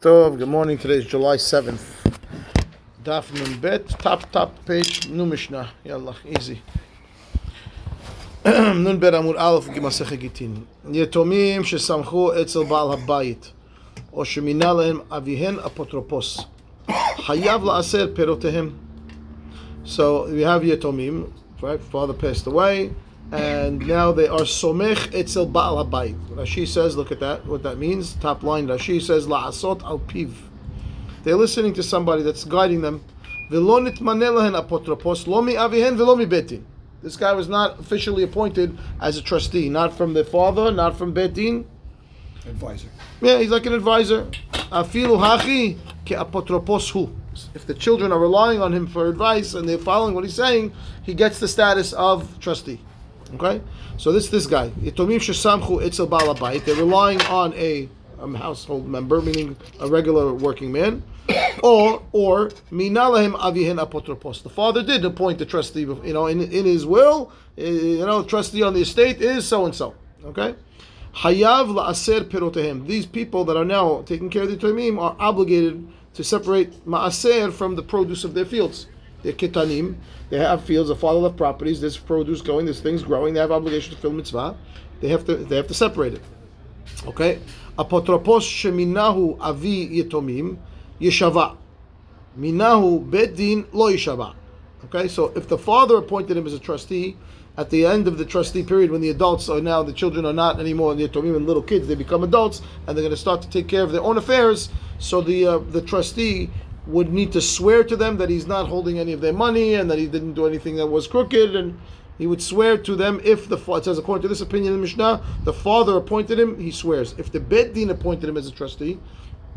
Tov, good morning. Today is July 7th. Daf Nun Bet, top, top page, new Mishnah. Yallah, easy. Nun Bet Amud Aleph, Gimasech Gittin. יתומים שסמכו אצל בעל הבית, או שמינה להם אביהן אפוטרופוס, חייב לעשר פירותיהם. So we have yetomim. right? Father passed away, and now they are somech etzel baal habayit. Rashi says, look at that, what that means. Top line, Rashi says, la'asot al piv. They're listening to somebody that's guiding them. V'lo nitmaneh lahen apotropos, lo mi avihen v'lo mi betin. This guy was not officially appointed as a trustee, not from the father, not from betin. advisor. Yeah, he's like an advisor. Afilu hachi ke apotropos hu. If the children are relying on him for advice and they're following what he's saying, he gets the status of trustee. Okay, so this this guy. Yitomim shesamchu etzel baal habayit. They're relying on a, um, household member, meaning a regular working man, or or minalahim avihen apotropos. The father did appoint the trustee. You know, in in his will, eh, you know, trustee on the estate is so and so. Okay. Hayav la'aser pirotehem. These people that are now taking care of the Tomim are obligated to separate ma'aser from the produce of their fields. They're ketanim. They have fields. The father left properties. There's produce going. There's things growing. They have obligation to fill mitzvah. They have to. They have to separate it. Okay. Apotropos sheminahu avi yetomim yeshava. Minahu bedin lo yeshava. Okay. So if the father appointed him as a trustee, at the end of the trustee period, when the adults are now the children are not anymore the yetomim and little kids, they become adults and they're going to start to take care of their own affairs. So the uh, the trustee would need to swear to them that he's not holding any of their money and that he didn't do anything that was crooked and he would swear to them if the fa- it says according to this opinion in the Mishnah, the father appointed him, he swears. If the Bet Din appointed him as a trustee,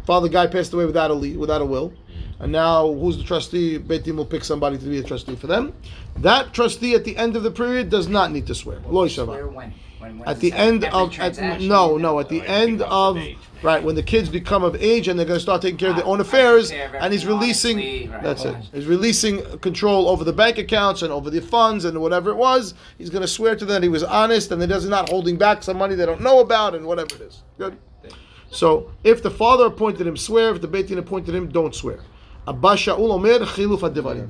father guy passed away without a le- without a will, and now who's the trustee? Bet Din will pick somebody to be a trustee for them. That trustee at the end of the period does not need to swear. Yishava. When? When, when At the end of at, no no at the end of of age. right when the kids become of age and they're going to start taking care of their Ah, own affairs take care of and he's releasing honestly, right. that's it. He's releasing control over the bank accounts and over the funds and whatever it was. He's going to swear to them that he was honest and that he's not holding back some money they don't know about and whatever it is. Good? So if the father appointed him swear. If the Beit Din appointed him don't swear. Abba Shaul Omer Chiluf Adivarim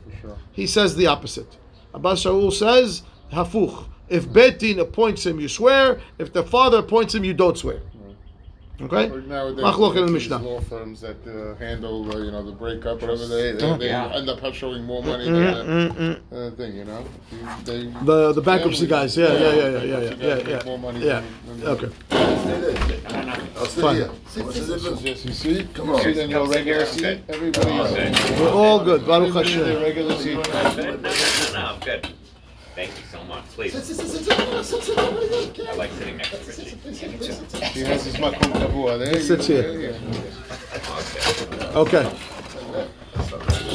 he says the opposite. Abba Shaul says Hafuch if Beit Din appoints him you swear if the father appoints him you don't swear okay Nowadays, Machlok in the Mishnah. law firms that uh, handle, uh, you know, the breakup, whatever they, they, they Yeah. end up showing more money than the uh, thing, you know. They, The the bankruptcy guys, yeah, yeah, yeah, yeah, yeah, bankruptcy yeah, guys yeah, make more money yeah. than- than- Okay, I'll sit Fine. here. What's the difference? Yes, you see? Come on. Sit in your regular seat. Everybody All else. good. we're all good. Baruch Everybody in their Hashem. regular seat. No, no, no, no, I'm good. Thank you so much, please. I like sitting next to Richie. He has his makom kavua. There you sits go. here. There. Okay.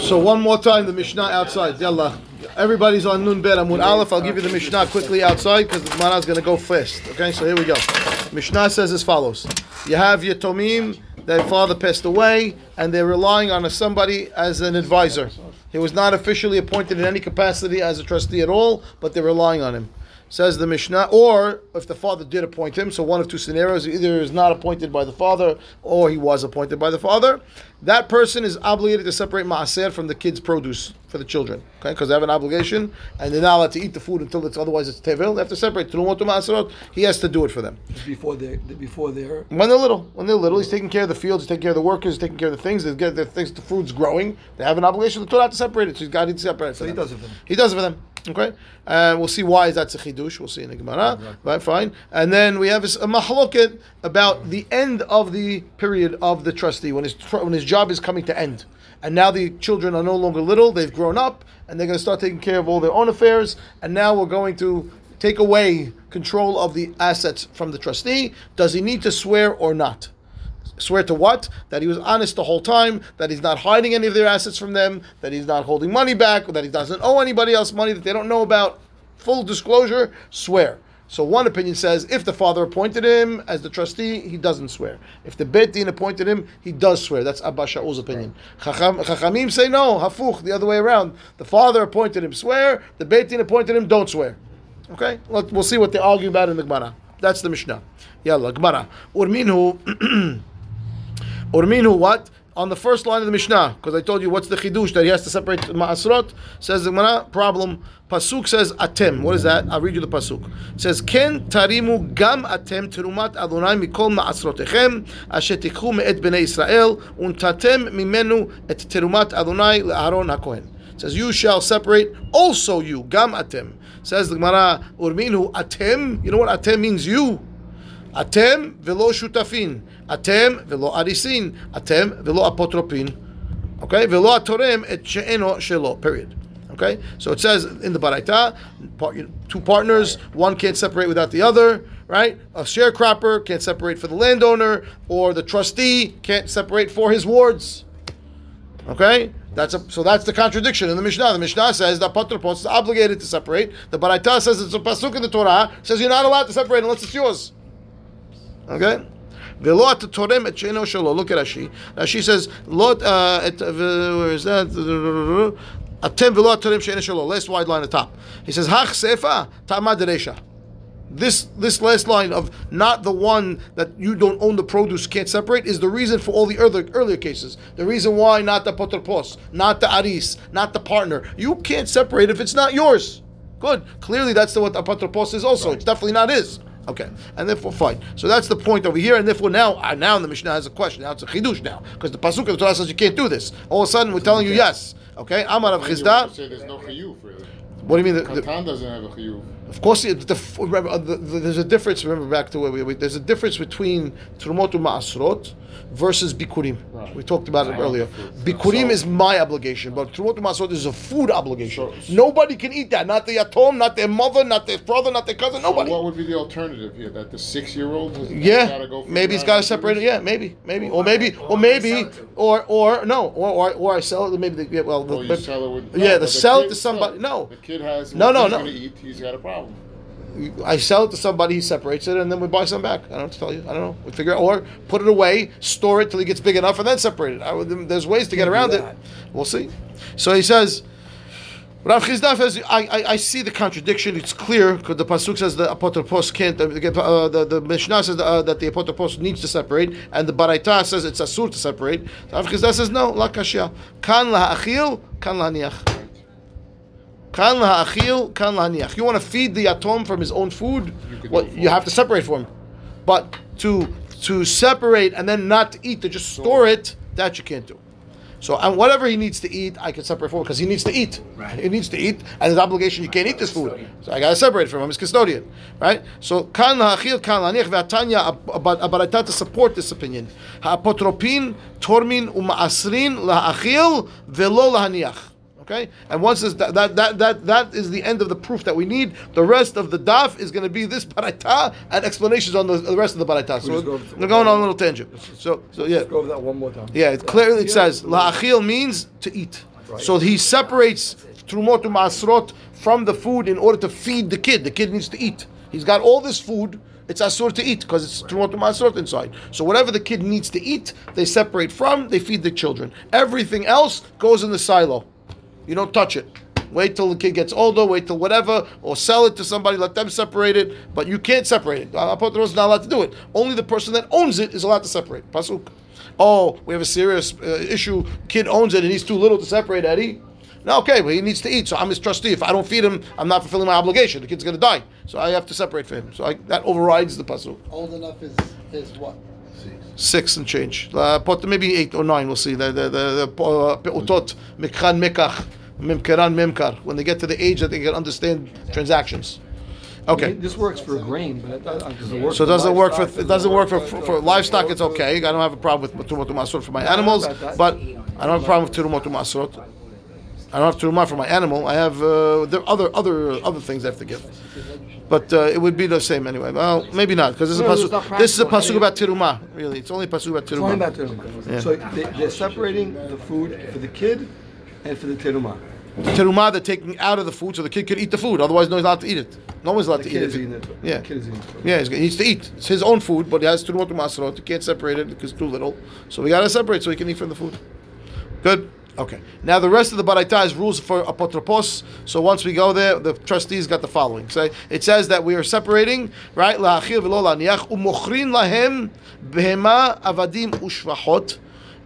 So one more time, the Mishnah outside. Yalla. Everybody's on Nun Bet Amud Aleph. I'll give you the Mishnah quickly outside because the Gemara is going to go fast. Okay, so here we go. Mishnah says as follows: You have your Yatomim, their father passed away, and they're relying on somebody as an advisor. He was not officially appointed in any capacity as a trustee at all, but they're relying on him. Says the Mishnah, or if the father did appoint him, so one of two scenarios: either is not appointed by the father, or he was appointed by the father. That person is obligated to separate maaser from the kid's produce for the children, okay? Because they have an obligation, and they're not allowed to eat the food until it's otherwise it's tevil. They have to separate to maaserot. He has to do it for them Before they, before they're when they're little. When they're little, he's taking care of the fields, he's taking care of the workers, he's taking care of the things. They get the things, the food's growing. They have an obligation to Torah to separate it. So he's got to separate it. So he does it for them. He does it for them. Okay, uh, we'll see why that's a chidush. We'll see in the Gemara. Right, fine. And then we have a mahloket about the end of the period of the trustee when his when his job is coming to end, and now the children are no longer little; they've grown up, and they're going to start taking care of all their own affairs. And now we're going to take away control of the assets from the trustee. Does he need to swear or not? Swear to what? That he was honest the whole time, that he's not hiding any of their assets from them, that he's not holding money back, that he doesn't owe anybody else money that they don't know about. Full disclosure, swear. So one opinion says if the father appointed him as the trustee, he doesn't swear. If the Beit Din appointed him, he does swear. That's Abba Shaul's opinion. Chacham, Chachamim say no, hafuch, the other way around. The father appointed him, swear. The Beit Din appointed him, don't swear. Okay, Let, we'll see what they argue about in the Gemara. That's the Mishnah. Yalla, Gemara. Urminhu. Urminu what? On the first line of the Mishnah, because I told you what's the chidush that he has to separate ma'asrot. Says the Gemara, problem. Pasuk says atem. What is that? I'll read you the pasuk. It says ken tarimu gam atem terumat Adonai mikol ma'asrotechem asher tikhu me'et bnei Israel untatem mimenu et terumat Adonai le'aron hakohen. Says you shall separate also you gam atem. Says the Gemara urminu atem. You know what atem means? You. אתם ולא שותפין, אתם ולא אריסין, אתם ולא אפוטרופין, okay? ולא התורם את שאינו שלו, period. Okay? So it says in the Baraita, part- you know, two partners, one can't separate without the other, right? A sharecropper can't separate for the landowner, or the trustee can't separate for his wards. Okay, that's a, so that's the contradiction in the Mishnah. The Mishnah says the patropos is obligated to separate. The Baraita says it's a pasuk in the Torah says you're not allowed to separate unless it's yours. Okay. Velo at torem et shelo. Look at Rashi. Rashi says lot uh, et uh, where is that? Atem velo at torem sheino shelo. Last wide line at the top. He says hach sefa tamad resha. This this last line of not the one that you don't own the produce can't separate is the reason for all the earlier earlier cases. The reason why not the potropos, not the aris, not the partner. You can't separate if it's not yours. Good. Clearly, that's the, what the apotropos is also. It's definitely not his. Okay, and therefore fine. So that's the point over here, and therefore now, uh, now the Mishnah has a question. Now it's a chidush now because the pasuk of the Torah says you can't do this. All of a sudden, we're telling you yes. Okay, Amar Rav Chizda. say there's no chiyuv really. What do you mean? The, the, Katan doesn't have a chiyuv. Of course, it- the, remember, uh, the, the, there's a difference. Remember back to where we, we there's a difference between trumot ma'asrot versus bikurim. Right. We talked about it earlier. So- Bikurim is my obligation, but trumot ma'asrot is a food obligation. So- Nobody can eat that. Not the yatom, not their mother, not their brother, not their cousin. So Nobody. what would be the alternative here? That the six-year-old Yeah, gotta go maybe he's got to separate it. Yeah, maybe, maybe, or maybe, or maybe, or or no, or or, or I sell it. Maybe the, yeah, well, the, Or but- sell it with yeah, no, the sell it to somebody. No, the kid has. No, no, no. He's got a problem. I sell it to somebody, he separates it, and then we buy some back. I don't know what to tell you. I don't know. We figure out, or put it away, store it till he gets big enough, and then separate it. I there's ways to get around it. We'll see. So he says, Rav Chizda says, I, I, I see the contradiction. It's clear because the pasuk says the apotropos can't. Uh, the, uh, the the Mishnah says uh, that the apotropos needs to separate, and the Baraita says it's asur to separate. Rav Chizda says no, la kashya. Kan lahachil, kan lahaniach. Kan lahachil, kan lahaniach. You want to feed the atom from his own food? You Well, do it for you have to separate for him. But to to separate and then not to eat, to just store it, that you can't do. So and whatever he needs to eat, I can separate for him because he needs to eat. Right. He needs to eat, and his obligation, you can't eat this food. So I got to separate from him. He's custodian, right? So kan lahachil, kan lahaniach, v'atanya about abarata to support this opinion. Ha'apotropin, tormin, uma'asrin, lahachil, velo lahaniach. Okay, and once this, that, that that that is the end of the proof that we need. The rest of the daf is going to be this baraita and explanations on the, the rest of the baraita. So go- we're going on a little tangent. So so yeah, Go over that one more time. yeah. It clearly it says la'achil means to eat. So he separates trumot to masrot from the food in order to feed the kid. The kid needs to eat. He's got all this food. It's asur to eat because it's trumot to masrot inside. So whatever the kid needs to eat, they separate from. They feed the children. Everything else goes in the silo. You don't touch it. Wait till the kid gets older, wait till whatever, or sell it to somebody, let them separate it. But you can't separate it. Apotros is not allowed to do it. Only the person that owns it is allowed to separate. Pasuk. Oh, we have a serious uh, issue. Kid owns it and he's too little to separate, Eddie. No, okay, well, he needs to eat, so I'm his trustee. If I don't feed him, I'm not fulfilling my obligation. The kid's going to die. So I have to separate for him. So I, that overrides the Pasuk. Old enough is is what? Six and change. Uh, maybe eight or nine, we'll see. The, the, the, the uh, pe'utot, mikhan mekach, mimkeran memkar. When they get to the age that they can understand transactions. Okay. This works for grain, but it doesn't, it work. So it for doesn't work for it doesn't work for, for, for livestock. It's okay. I don't have a problem with turumot masrot for my I don't know animals, but I don't have a problem with turumot masrot. I don't have turumah for my animal. I have uh, there other other other things I have to give. But uh, it would be the same anyway. Well, maybe not because this is a No, pasuk. This is a pasuk about tirumah. Really, it's only a pasuk about It's only about. Yeah. So they, they're separating the food for the kid and for the teruma. Tirumah, they're taking out of the food so the kid could eat the food. Otherwise, no one's allowed to eat it. No one's allowed The to kid eat is it. eating it. Yeah. The kid is eating it. Yeah, he needs to eat. It's his own food, but he has turumot masrot. You can't separate it because it's too little. So we gotta separate so he can eat from the food. Good. Okay. Now the rest of the baraita is rules for apotropos. So once we go there, the trustees got the following. So it says that we are separating, right? La'achil v'lo la'niach u'mochrin lahem behema avadim ushvachot.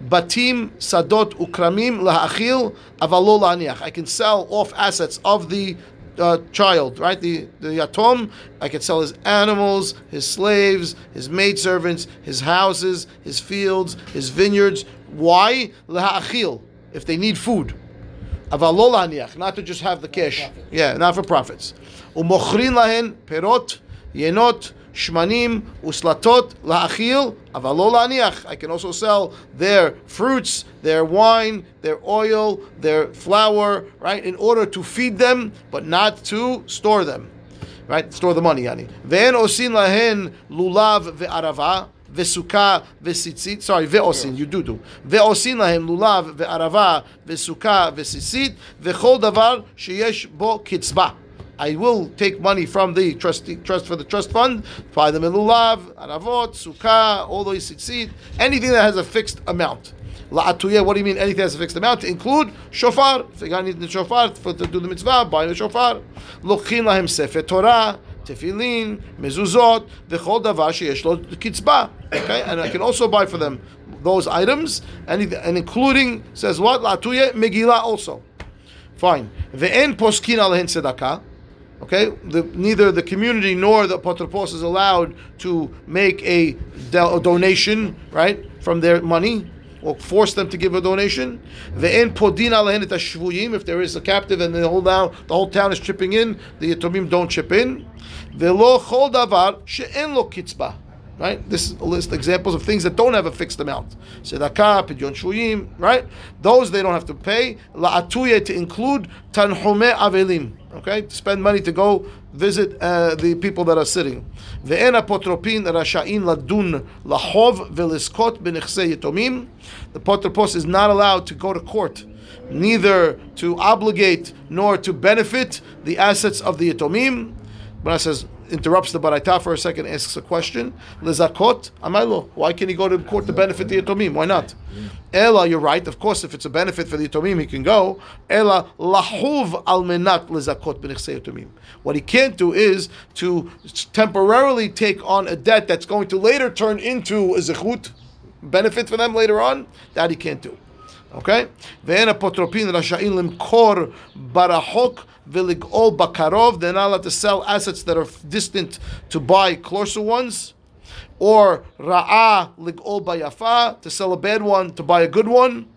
Batim, sadot, ukramim, la'achil, avalo la'niach. I can sell off assets of the uh, child, right? The the yatom. I can sell his animals, his slaves, his maidservants, his houses, his fields, his vineyards. Why? La'achil. If they need food. Avalolaniach. Not to just have the cash. Yeah, not for profits. Umochrin lahen perot, yenot, shmanim, uslatot, la'achil, avalo la'niach. I can also sell their fruits, their wine, their oil, their flour, right, in order to feed them, but not to store them. Right? Store the money, yani. Ve'en osin lahen lulav ve'arava, וסוכה וסיצית, sorry, ועושים, you do do, ועושים להם לולב וערבה וסוכה וסיצית וכל דבר שיש בו קצבה. I will take money from the trustee, trust for the trust fund, buy them in lulav, aravot, sukkah, all those tzitzit, anything that has a fixed amount. La'atuye, what do you mean anything that has a fixed amount? To include shofar. If the guy needs the shofar for to do the mitzvah, buy the shofar. Lochin lahem sefer Torah, tefillin, mezuzot, v'chol davar sheyesh lo kitzba. Okay, and I can also buy for them those items, and, and including, says what? La'atuye, Megillah also. Fine. Ve'en poskin alehin tzedakah. Okay, the, neither the community nor the apotropos is allowed to make a, a donation, right, from their money, or force them to give a donation. Ve'en podin alehin et hashvuyim. If there is a captive and the whole town, the whole town is chipping in, the yatomim don't chip in. Ve'lo chol davar she'en lo kitzba. Right? This is a list of examples of things that don't have a fixed amount. Sedakah, pidyon shuyim, right? Those they don't have to pay. La'atuye to include tanhume avelim. Okay? To spend money to go visit uh, the people that are sitting. Ve'en apotropin rasha'in ladun lahov veliskot b'nechse yitomim. The apotropos is not allowed to go to court neither to obligate nor to benefit the assets of the yatomim. But I says interrupts the baraita for a second, asks a question. Lezakot Amaylo? Why can he go to court to benefit the yatomim? Why not? Ella, you're right. Of course, if it's a benefit for the yatomim, he can go. Ella, lahuv almenat lezakot yatomim. What he can't do is to temporarily take on a debt that's going to later turn into a zechut benefit for them later on. That he can't do. Okay? Then potropin rashain limkor barahok Viligol Bakarov, they're not allowed to sell assets that are distant to buy closer ones. Or Ra'ah Ligol Bayafa, to sell a bad one, to buy a good one.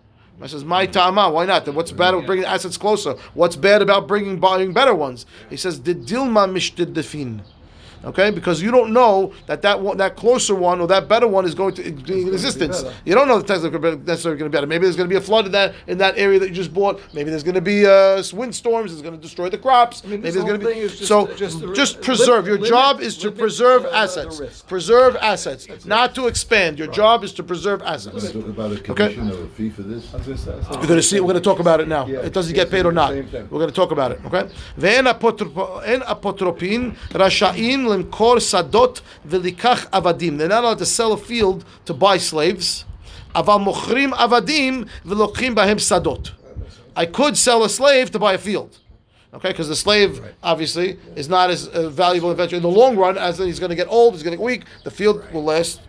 I says, my tama, why not? Then what's bad about bringing assets closer? What's bad about bringing buying better ones? He says, the dilma mishtid defin. Okay, because you don't know that that one, that closer one or that better one is going to be in existence. Be you don't know the Tesla necessarily going to be better. Maybe there's going to be a flood in that in that area that you just bought. Maybe there's going to be uh, windstorms. It's going to destroy the crops. I mean, Maybe there's going to be just, so just, just preserve. Limit, Your job is to preserve the, assets. The preserve assets, That's not it. to expand. Your right. job is to preserve assets. Talk about a okay. or a fee for this. We're going to see. We're going to talk about it now. Yeah, it doesn't yeah, get paid or not. We're going to talk about it. Okay. Lemkor Sadot Velikach Avadim. They're not allowed to sell a field to buy slaves. Aval Mochrim Avadim Velokhim Bahem Sadot. I could sell a slave to buy a field. Okay, because the slave right. obviously yeah. is not as uh, valuable in the long run as he's going to get old, he's going to get weak. The field right. will last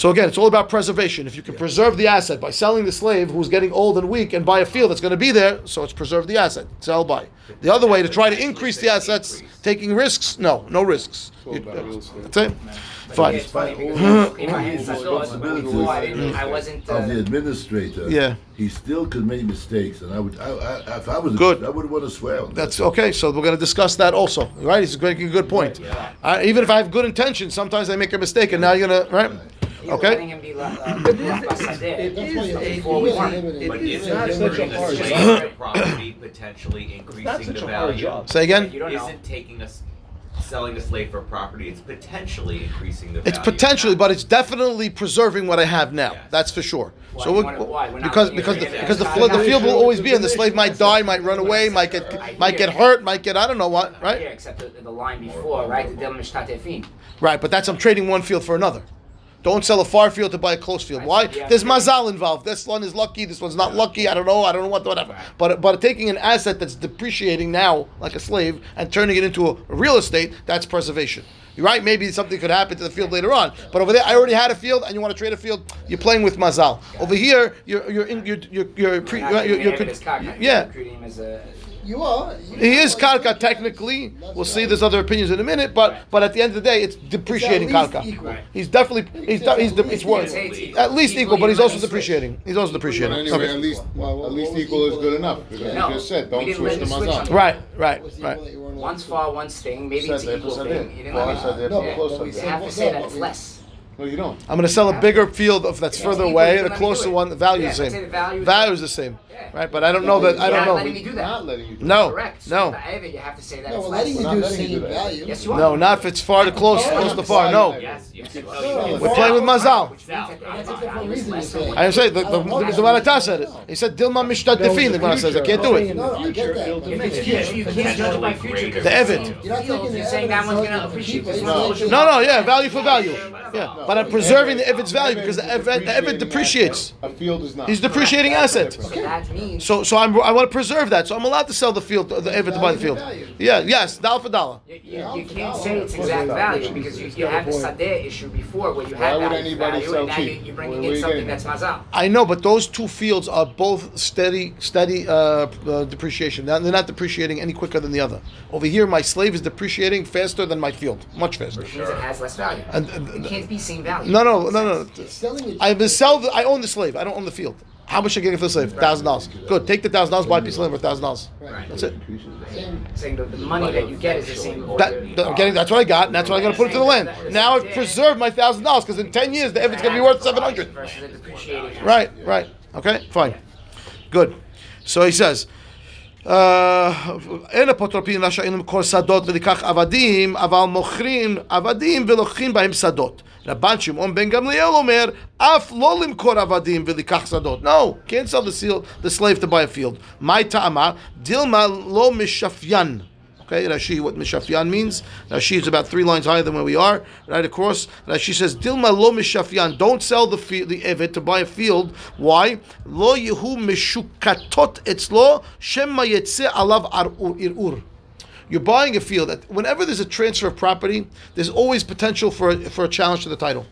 so again, it's all about preservation. If you can preserve the asset by selling the slave who's getting old and weak and buy a field that's going to be there, so it's preserve the asset. Sell buy. The other way to try to increase the assets, taking risks, no, no risks. You- That's it. Fine. It's funny because in my hands, I thought before I didn't, I. Of the Uh, administrator. Yeah. He still could make mistakes, and I would, I, I, if I was, Good. I would want to swear. on that. That's okay. So we're going to discuss that also, right? He's making a good point. Uh, even if I have good intentions, sometimes I make a mistake, and now you're gonna right. You were Okay. letting him be la- uh, Lapasadeh That's why you have to before we weren't. But It's isn't not such a converting hard slave job. to property potentially increasing Not such the a hard value? job. Say again. You don't know. Isn't taking us, selling a slave for property, it's potentially increasing the value. It's potentially, but it's definitely preserving what I have now. Yes. That's for sure. Why? So You we're, wanna- why? We're not because putting because the, in because the, It's the field will always be, and the slave might die, might run away, might get might get hurt, might get I don't know what, Yeah, right? except the, the line before, right? The Del Mishtatefin. Right, but that's I'm trading one field for another. Don't sell a far field to buy a close field. Why? There's mazal involved. This one is lucky. This one's not lucky. I don't know. I don't know what, whatever. But but taking an asset that's depreciating now, like a slave, and turning it into a real estate, that's preservation. You're right. Maybe something could happen to the field later on. But over there, I already had a field, and you want to trade a field. You're playing with mazal. Over here, you're you're in, you're you're you're, pre, Not you're, treating you're, him as cock- yeah. Treating him as a- You are. You He is are. karka technically. We'll see. There's other opinions in a minute, but but at the end of the day, it's depreciating It's karka. equal. He's definitely he's de- he's de- it's worth Say it's equal. at least equal, but he's also depreciating. He's also But depreciating. anyway, Okay. at least Well, at least equal is good enough. Because No, you just said don't switch let the you switch mazal. Right, right, Was right. equal that you weren't One's far, one's staying. Maybe it's an there, equal said thing. You didn't Well, let I me. said No, but but close we said You there. have to say that it's less. No, you don't. I'm going to sell a bigger field of that's Yeah, further away. you The let me do closer it. one, the value Yeah, is the same. the value Value is the same, Yeah. right? But I don't know that. I You're don't not letting know. me do Not letting you. do No, Correct. So no, the Evid, you have to say that No, it's we're less. letting you do not letting you same do that. value. Yes, you are. no, not if it's far to close, close to far. No, Yes, yes. No, we're playing with mazal. Which means That's a different value is reason you're than saying. I didn't say the the, I don't know the, that. the said it. He said Dilma mishtadefin. The Gemara says I can't do it. No, I get that. but If it's it's future, you can't judge by future. The Evid. You're not taking the You're saying that one's gonna appreciate this one. No, no, yeah, value for value. Yeah, but I'm preserving the Evid's value because the Evid, the Evid depreciates. A field is not. He's depreciating asset. So that means. So, so I'm, I want to preserve that. So I'm allowed to sell the field, the Evid to buy the field. Yeah, yes, dollar for dollar. You, you, you can't say it's exact value because you, you had the Sadeh issue before where you Why had would value, anybody value sell and now you, cheap? you're bringing Where- where in something that's mazal. I know, but those two fields are both steady, steady uh, uh, depreciation. Now, they're not depreciating any quicker than the other. Over here, my slave is depreciating faster than my field, much faster. Which means it has less value. And- it can't be same value. No, no, no, no. Selling it. I sell. The, I own the slave. I don't own the field. How much are you getting for the slave? Thousand dollars. Good. Take the thousand dollars, buy a piece of land for thousand dollars. That's it. Saying the, the money that you get is the same. That, that- I'm getting. That's what I got, and that's what I'm going to put into the land. Now I've preserved my thousand dollars because in ten years the Evid's going to be worth seven hundred. Versus a depreciating. Right, right. Okay, fine. Good. So he says, אין אפוטרופין רשאים למכור שדות ולקח עבדים, אבל מוכרים עבדים ולוקחים בהם שדות. Rabban Shimon ben Gamliel Omer, Af lolim kor avadim v'likach sadot. No, can't sell the, seal, the slave to buy a field. My ta'amar, dilma lo mishafyan. Okay, Rashi, what Mishafyan means. Rashi is about three lines higher than where we are, right across. Rashi says, Dilma lo Mishafyan, don't sell the field, the Evet to buy a field. Why? Lo Yehu Mishukatot etzlo, Shemma Yetze alav irur. You're buying a field. That whenever there's a transfer of property, there's always potential for a, for a challenge to the title.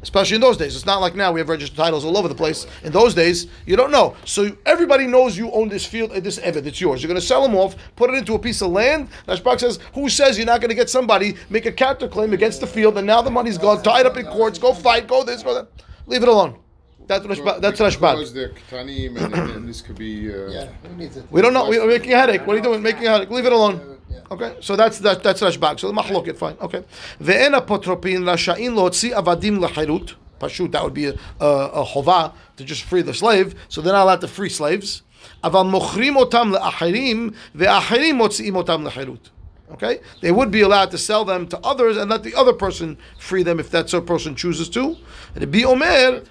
Especially in those days. It's not like now we have registered titles all over the place. In those days, you don't know. So everybody knows you own this field, uh, this Evid, it's yours. You're going to sell them off, put it into a piece of land. Rashbach says, who says you're not going to get somebody, make a counterclaim against the field, and now the money's gone, tied up in courts, go fight, go this, go that. Leave it alone That's Rashbach. That's Because Rashbach. they're ketanim and, and, and this could be. Uh, Yeah, we need to. We don't know. We're making a headache. What are you doing? Making a headache. Leave it alone. Yeah. Okay, so that's that, that's Rashbag. So the machloket, fine. Okay. ואין אפוטרופין רשאים להוציא עבדים לחירות. פשוט, that would be a, a, a חובה to just free the slave, so they're not allowed to free slaves. אבל מוכרים אותם לאחרים, ואחרים מוציאים אותם לחירות. Okay? They would be allowed to sell them to others and let the other person free them if that person chooses to. And It'd be Omer.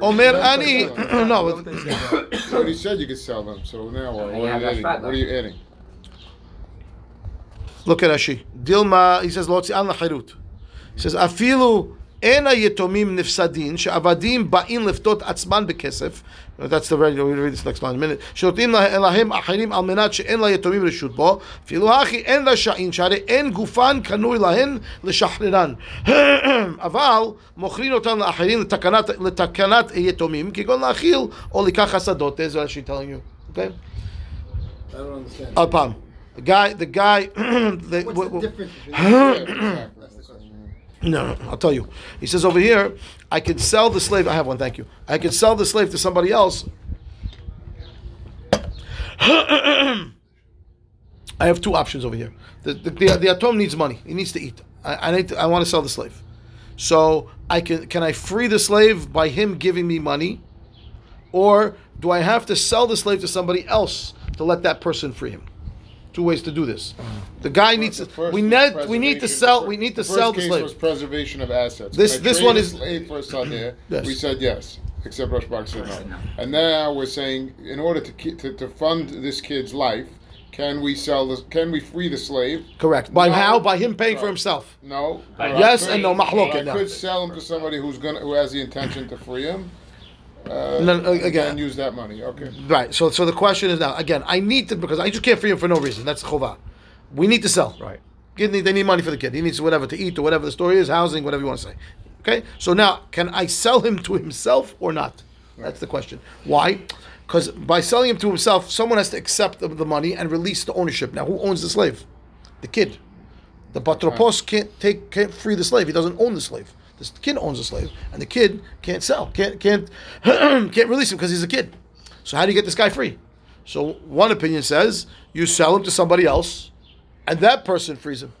Omer Ani. no. You he said you could sell them, so now what, what, are, you adding? what are you adding? Look at Rashi. Dilma, he says, Lotzi an lachirut. He says, Afilu. אין היתומים נפסדים, שעבדים ba'in לפתות atzman bekesef that's the regular, we'll read this next line in a minute, שנותנים לה- להם אחרים על מנת שאין ליתומים רשות בו, אפילו הכי אין רשעים, שהרי אין גופן קנוי להן לשחררן. אבל מוכרים אותם לאחרים לתקנת, לתקנת יתומים, כגון להאכיל או לקח השדות. There's what she's telling you. Okay? I don't understand. עוד פעם. The guy, the guy, the, What's w- the w- difference between? No, no, I'll tell you. He says over here, I could sell the slave. I have one, thank you. I could sell the slave to somebody else. I have two options over here. The, the, the, the atom needs money. He needs to eat. I, I, need to, I want to sell the slave. So I can can I free the slave by him giving me money, or do I have to sell the slave to somebody else to let that person free him? Two ways to do this. The guy needs The to. first We was need we need to preservation- sell. We need to first sell the case slave. was preservation of assets. This- Can I this one a is- slave for a sadeh. Yes. We said yes, except Rushbach said said no. no. And now we're saying, in order to keep, to, to fund this kid's life, Can we sell this? Can we free the slave? Correct. By No. how? By him paying for himself. No. By But I Yes could- and no, but mahloket I now. could sell him to somebody who's gonna who has the intention to free him. Uh, No, no, again- and use that money. Okay. Right. So, so the question is now again. I need to because I just can't free him for no reason. That's chova. We need to sell. Right. Kid need, they need money for the kid. He needs whatever to eat or whatever the story is, housing, whatever you want to say. Okay. So now, can I sell him to himself or not? That's the question. Why? Because by selling him to himself, someone has to accept the, the money and release the ownership. Now, who owns the slave? The kid. The patropos can't take can't free the slave. He doesn't own the slave. The kid owns the slave, and the kid can't sell, can't can't can't release him because he's a kid. So how do you get this guy free? So one opinion says you sell him to somebody else, and that person frees him,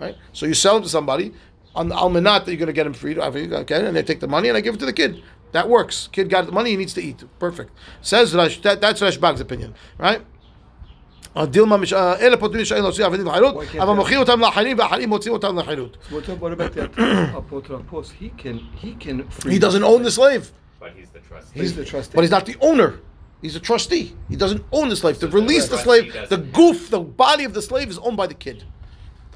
right? So you sell him to somebody on the almanat that you're going to get him freed. Okay, and they take the money and I give it to the kid. That works. Kid got the money. He needs to eat. Perfect. Says Rash, that, that's Rashbag's opinion, right? דילמה מש... אלה פותרים שאין להוציא עבדים לחילוט, Why can't אבל they- מוכרים אותם לאחרים והאחרים מוציאים אותם לחילוט. What, what about that apotropos? He can he can free. He doesn't own the slave, But he's the trustee. He's the trustee. but he's not the owner. He's a trustee. He doesn't own the slave. To So the release the trustee slave, doesn't the have- goof, the body of the slave is owned by the kid.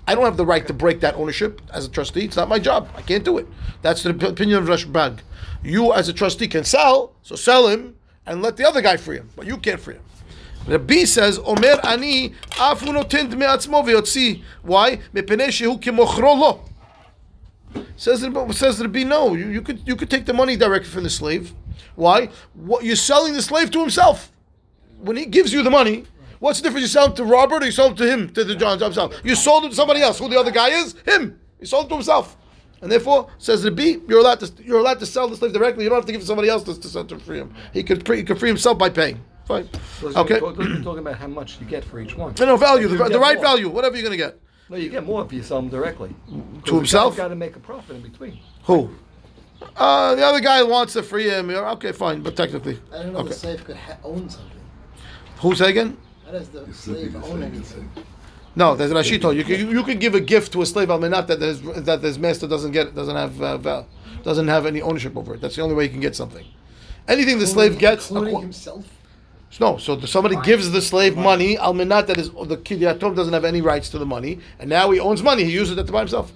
I don't have the right to break that ownership as a trustee. It's not my job. I can't do it. That's the opinion of Rashbag. You, as a trustee, can sell, so sell him and let the other guy free him, but you can't free him. Rabbi says, Omer ani afu noten dmei atzmo v'yotzi. Why? Mepnei shehu kemochro lo. Says the says Rabbi, no, you, you could you could take the money directly from the slave. Why? What you're selling the slave to himself. When he gives you the money, what's the difference? You sell him to Robert or you sell him to him, to the John himself? You sold him to somebody else. Who the other guy is? Him. You sold him to himself. And therefore, says Rabbi, you're allowed to you're allowed to sell the slave directly. You don't have to give somebody else to, to, to free him. He could he could free himself by paying. Fine. Those Okay. Are, those are talking about how much you get for each one. No, no value, the, the right more. value, whatever you're gonna get. No, you get more if you sell them directly. To himself? Got to make a profit in between. Who? Uh, the other guy wants to free him. Okay, fine, but technically, I don't know if okay. the slave could ha- own something. Who's say again? How does the slave own anything? No, there's Rashito. You can you, you can give a gift to a slave almanat that his that his master doesn't get doesn't have uh, val, doesn't have any ownership over it. That's the only way you can get something. Anything the slave gets, including acqu- himself. No. So the, somebody gives the slave money almanat that is the kid yatom doesn't have any rights to the money, and now he owns money. He uses it to buy himself.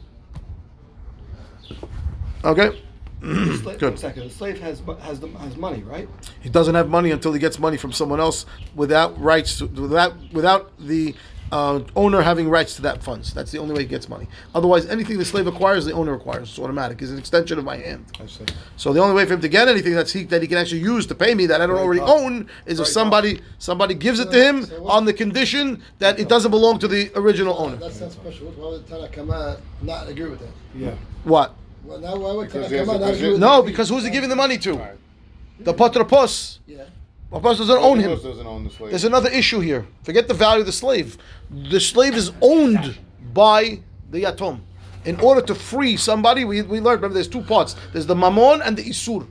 Okay, slave, Good. Second. The slave has has the, has money, right? he doesn't have money until he gets money from someone else without rights to, without without the uh, owner having rights to that funds. That's the only way he gets money. Otherwise, anything the slave acquires, the owner acquires. It's automatic. It's an extension of my hand. I see. So the only way for him to get anything that's he, that he can actually use to pay me that I don't already own is if somebody somebody gives it to him So on the condition that it doesn't belong to the original owner. That's not special. Why would Tanakama not agree with that? Yeah. What? Well, now why would Because Tanakama not agree with No, because who's he giving the money to? Right. The patropos. Yeah. Patropos doesn't own him. Doesn't own the slave. There's another issue here. Forget the value of the slave. The slave is owned by the yatom. In order to free somebody, we, we learned, remember, there's two parts. There's the mamon and the isur.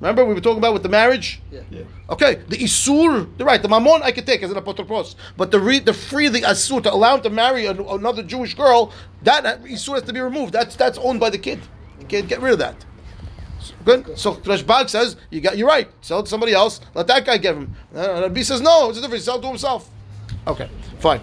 Remember, we were talking about with the marriage? Yeah. Okay, the isur, you're right, the mamon I can take as an apotropos. But the, re, the free the asur, to allow him to marry an, another Jewish girl, that isur has to be removed. That's that's owned by the kid. You can't get rid of that. Good. So Rashbag says you got you're right. Sell it to somebody else. Let that guy give him. Uh, Rabbi says no. It's a difference. Sell it to himself. Okay. Fine.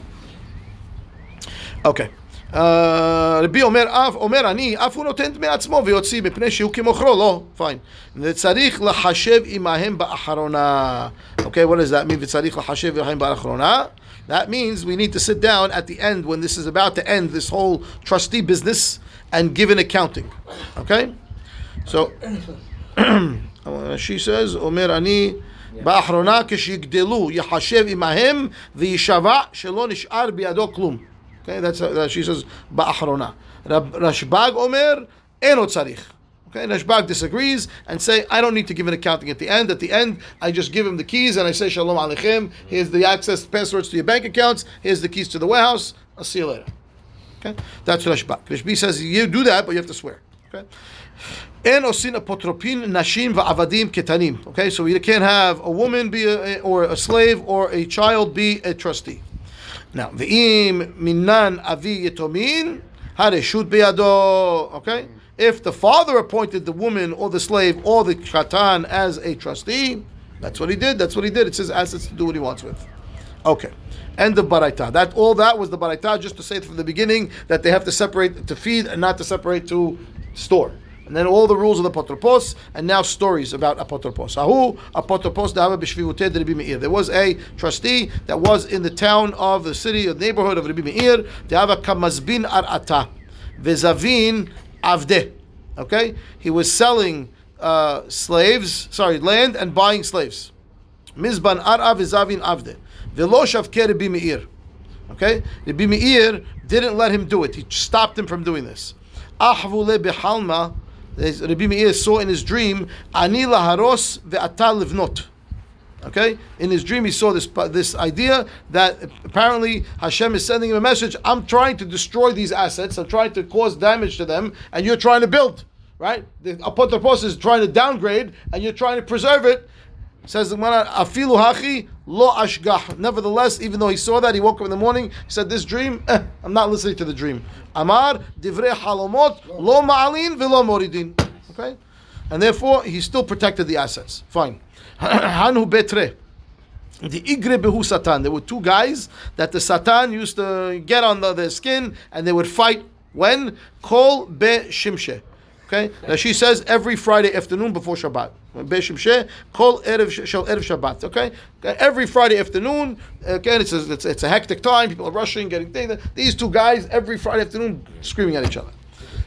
Okay. Uh, רבי אומר, אף, אומר אני, אף הוא נותן דמי עצמו ויוציא מפני שהוא כמוכרו, לא, פיין. וצריך לחשב עמהם באחרונה. Okay, what does that mean? וצריך לחשב עמהם באחרונה? That means we need to sit down at the end when this is about to end, this whole trustee business, and give an accounting. Okay? So, she says, אומר אני, באחרונה כשיגדלו, יחשב עמהם וישבע שלא נשאר בידו כלום. Okay, that's uh, she says באחרונה. רב- רשב"ג אומר, אינו צריך. Okay, Rashbag disagrees and say, I don't need to give an accounting at the end. At the end, I just give him the keys and I say, Shalom Aleichem. Here's the access passwords to your bank accounts. Here's the keys to the warehouse. I'll see you later. Okay, that's Rashbag. Rashbi says you do that, but you have to swear. Okay. En osin apotropin nashim va'avadim ketanim. Okay, so you can't have a woman be a, or a slave or a child be a trustee. Now, ve'im minan avi yetomin hareshut beyado. Okay, if the father appointed the woman or the slave or the katan as a trustee, that's what he did. That's what he did. It says assets to do what he wants with. Okay. End of baraita. That all that was the baraita, just to say it from the beginning that they have to separate to feed and not to separate to store. And then all the rules of the apotropos, and now stories about apotropos. Ahu apotropos b'shvivutei Meir. There was a trustee that was in the town of the city, the neighborhood of Rabbi Meir. Kamazbin arata, vezavin avde. Okay, he was selling uh, slaves, sorry, land and buying slaves. Mizban ara vezavin avde. Velo shavke Rabbi Meir. Okay, Rabbi Meir didn't let him do it. He stopped him from doing this. Ahvule behalma. Rabbi Meir saw in his dream, Ani laharos ve'ata livnot. Okay, in his dream he saw this this idea that apparently Hashem is sending him a message. I'm trying to destroy these assets. I'm trying to cause damage to them, and you're trying to build. Right? The apotropos is trying to downgrade, and you're trying to preserve it. Says the Gemara, afilu hachi lo ashgah. Nevertheless, even though he saw that, he woke up in the morning. He said, "This dream, eh, I'm not listening to the dream." Amar divrei halomot lo ma'alin velo moridin. Okay, and therefore he still protected the assets. Fine. Hanu betre. The igre behu satan. There were two guys that the satan used to get on the, their skin, and they would fight when kol be shimshe. Okay, now she says every Friday afternoon before Shabbat. Beshimsheh, kol erev Shabbat. Okay, every Friday afternoon. Again, it's a, it's, it's a hectic time. People are rushing, getting things. These two guys every Friday afternoon screaming at each other.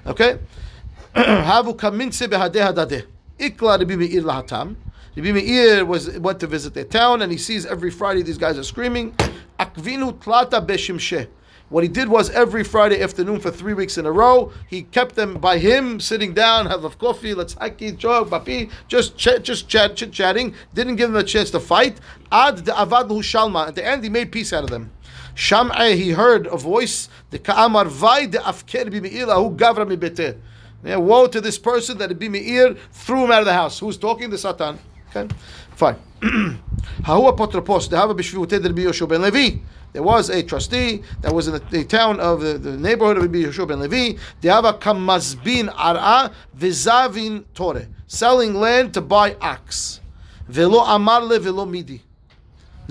Okay, havu kaminse behadeh hadadeh. Ikla Rabbi Meir lahatam. Rabbi Meir was went to visit their town, and he sees every Friday these guys are screaming. Akvinu tlata beshimsheh. What he did was every Friday afternoon for three weeks in a row, he kept them by him, sitting down, have a coffee, let's haki, jog, bapi, just just chat, chit chatting. Didn't give them a chance to fight. Ad de avad shalma. At the end, he made peace out of them. Sham'eh, he heard a voice. The ka'amar vai de afker hu gavra mi beteh. Yeah, woe to this person that Rabbi Meir threw him out of the house. Who's talking? The Satan. Okay, fine. Hahu apotropos dehava b'shvivutei Rabbi Yoshua ben Levi. There was a trustee that was in the, the town of the, the neighborhood of Yoshua ben Levi. Dehava kamazbin ara vizavin tore, selling land to buy ox. Velo amar le velo midi.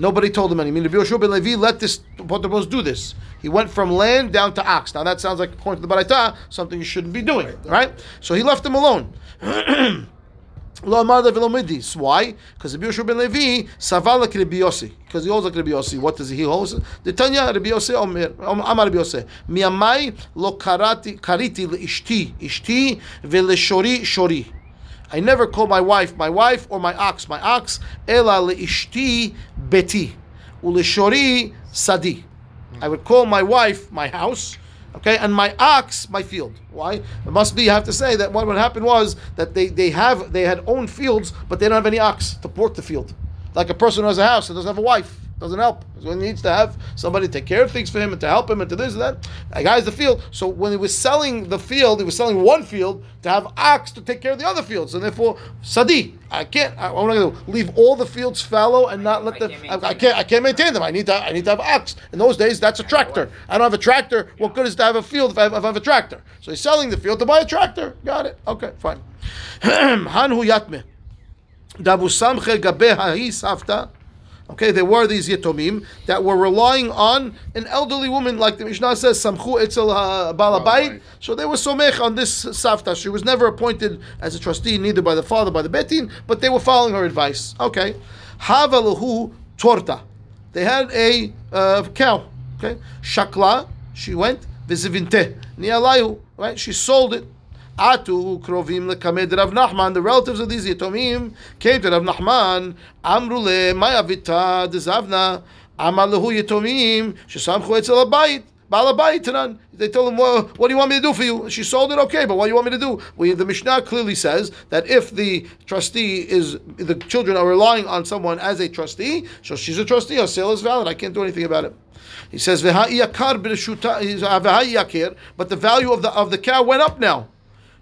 Nobody told him anything. I mean, Rabbi Yoshua ben Levi let this apotropos do this. He went from land down to ox. Now that sounds like, according to the Baraita, something you shouldn't be doing, right? So he left him alone. Lo amar le velo midi. Why? Because Rabbi Yoshua ben Levi saval like Rabbi Yossi. Because he holds like Rabbi Yossi. What does he hold? The Tanya Rabbi Yossi Omer Amar Rabbi Yossi. Miamai lo karati kariti le ishti ishti vele shori shori. I never call my wife my wife or my ox my ox. Ela le ishti beti ule shori sadi. I would call my wife my house. Okay, and my ox, my field. Why? It must be. You have to say that what would happen was that they, they have they had own fields, but they don't have any ox to work the field. Like a person who has a house and doesn't have a wife, doesn't help. So he needs to have somebody to take care of things for him and to help him and to this and that. A guy has the field. So when he was selling the field, he was selling one field to have ox to take care of the other fields, and therefore sadi. I can't. I, I'm not going to leave all the fields fallow and not let I the. can't I, I can't. I can't maintain them. I need to. I need to have ox. In those days, that's a tractor. I don't have a tractor. What good is to have a field if I have, if I have a tractor? So he's selling the field to buy a tractor. Got it. Okay, fine. Hanhu yatme. Dabu samche gabe hahi safta. Okay, there were these yatomim that were relying on an elderly woman, like the Mishnah says, samchu etzel balabait. So they were somech on this safta. She was never appointed as a trustee, neither by the father, by the betin, but they were following her advice. Okay, havalahu torta. They had a uh, cow. Okay, shakla. She went vizivinte nialayu. Right, she sold it. Atu krovim lekamed Rav Nachman. The relatives of these yatomim came to Rav Nachman. Amru le mayavita dezavna. Amar lehu yatomim shesamchu etzel abayit. Balabayit tanan. They told him, well, "What do you want me to do for you?" She sold it, okay, but what do you want me to do? We, the Mishnah clearly says that if the trustee is the children are relying on someone as a trustee, so she's a trustee. Her sale is valid. I can't do anything about it. He says, But the value of the of the cow went up now.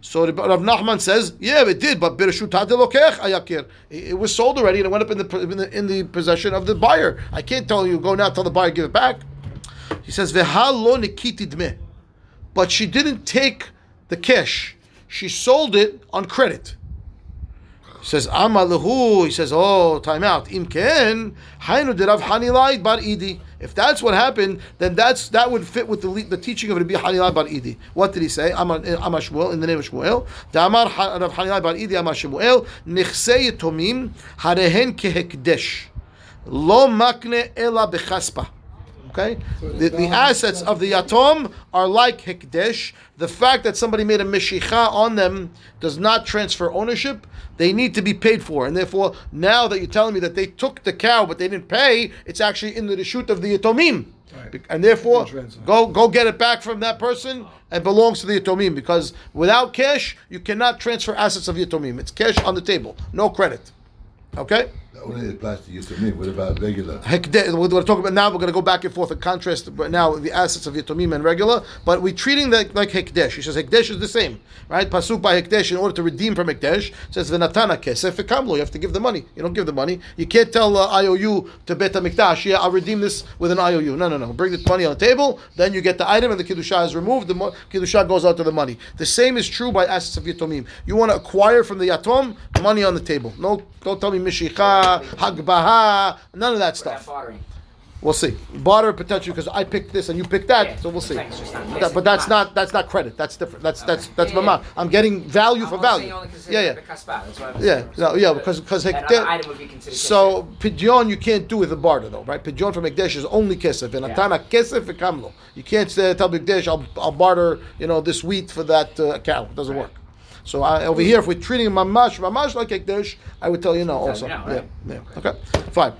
So Rav Nachman says, yeah, it did, but birshutah delokech ayakir. It was sold already and it went up in the, in the in the possession of the buyer. I can't tell you go now tell the buyer give it back. He says v'hal lo nikiti dmeh, but she didn't take the cash. She sold it on credit. Says Amalahu. He says, oh, time out. Im ken hainu derav Hanilai bar idi. If that's what happened, then that's that would fit with the, the teaching of Rabbi Hanilai bar idi. What did he say? Eh, Amar Shmuel in the name of Shmuel. Damar Rav Hanilai bar idi Amar Shmuel yatomim harehen kehekdesh lo makne ela bechaspa. Okay, the, the assets of the yatom are like hikdesh. The fact that somebody made a mishicha on them does not transfer ownership. They need to be paid for, and therefore, now that you're telling me that they took the cow but they didn't pay, it's actually in the shoot of the yatomim, and therefore, go go get it back from that person and belongs to the yatomim because without cash, you cannot transfer assets of yatomim. It's cash on the table, no credit. Okay. Only applies to me. What about regular? Hekdesh, we're going to talk about now. We're going to go back and forth and contrast but now the assets of Yatomim and regular, but we're treating that like Hekdesh. He says Hekdesh is the same, right? Pasuk by Hekdesh in order to redeem from Hekdesh says Venatana Kesef Kamlo. You have to give the money. You don't give the money. You can't tell uh, IOU to Bet Hamikdash. Yeah, I'll redeem this with an IOU. No, no, no. Bring the money on the table. Then you get the item, and the kiddusha is removed. The mo- kiddusha goes out to the money. The same is true by assets of Yatomim. You want to acquire from the Yatom money on the table. No, don't tell me Mishicha, Hagbaha, none of that stuff. We'll see. Barter potentially because I picked this and you picked that, Yeah, so we'll see. thanks, But, that- but that's not that's not credit. That's different. That's that's that's Yeah, yeah. mama. I'm getting value I'm for value. Yeah, yeah. kaspa, that's Yeah, no, yeah, because because Hekdesh- other item would be considered so pidyon you can't do with a barter though, right? Pidyon from Hekdesh is only kesef, and Yeah. atana kesef v'kamlo. You can't say tell Hekdesh I'll I'll barter you know this wheat for that uh, cow. It doesn't work. So I, over here, if we're treating mamash mamash like Hekdesh, I would tell you no. Also, yeah, right? yeah, okay, fine.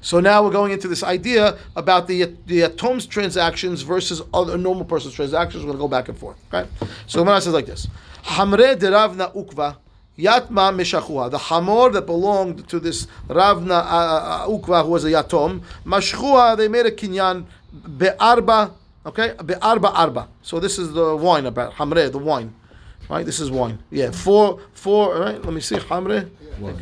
So now we're going into this idea about the the atom's transactions versus other normal person's transactions. We're going to go back and forth. Okay. So Gemara says like this: Hamre de Ravna Ukva Yatma Meshachua. The hamor that belonged to this Ravna uh, uh, Ukva, who was a yatom, Mashchua. They made a kinyan be'arba. Okay, be'arba arba. So this is the wine about Hamre, the wine. Right, this is wine. Yeah, four, four. All right, let me see. Hamre,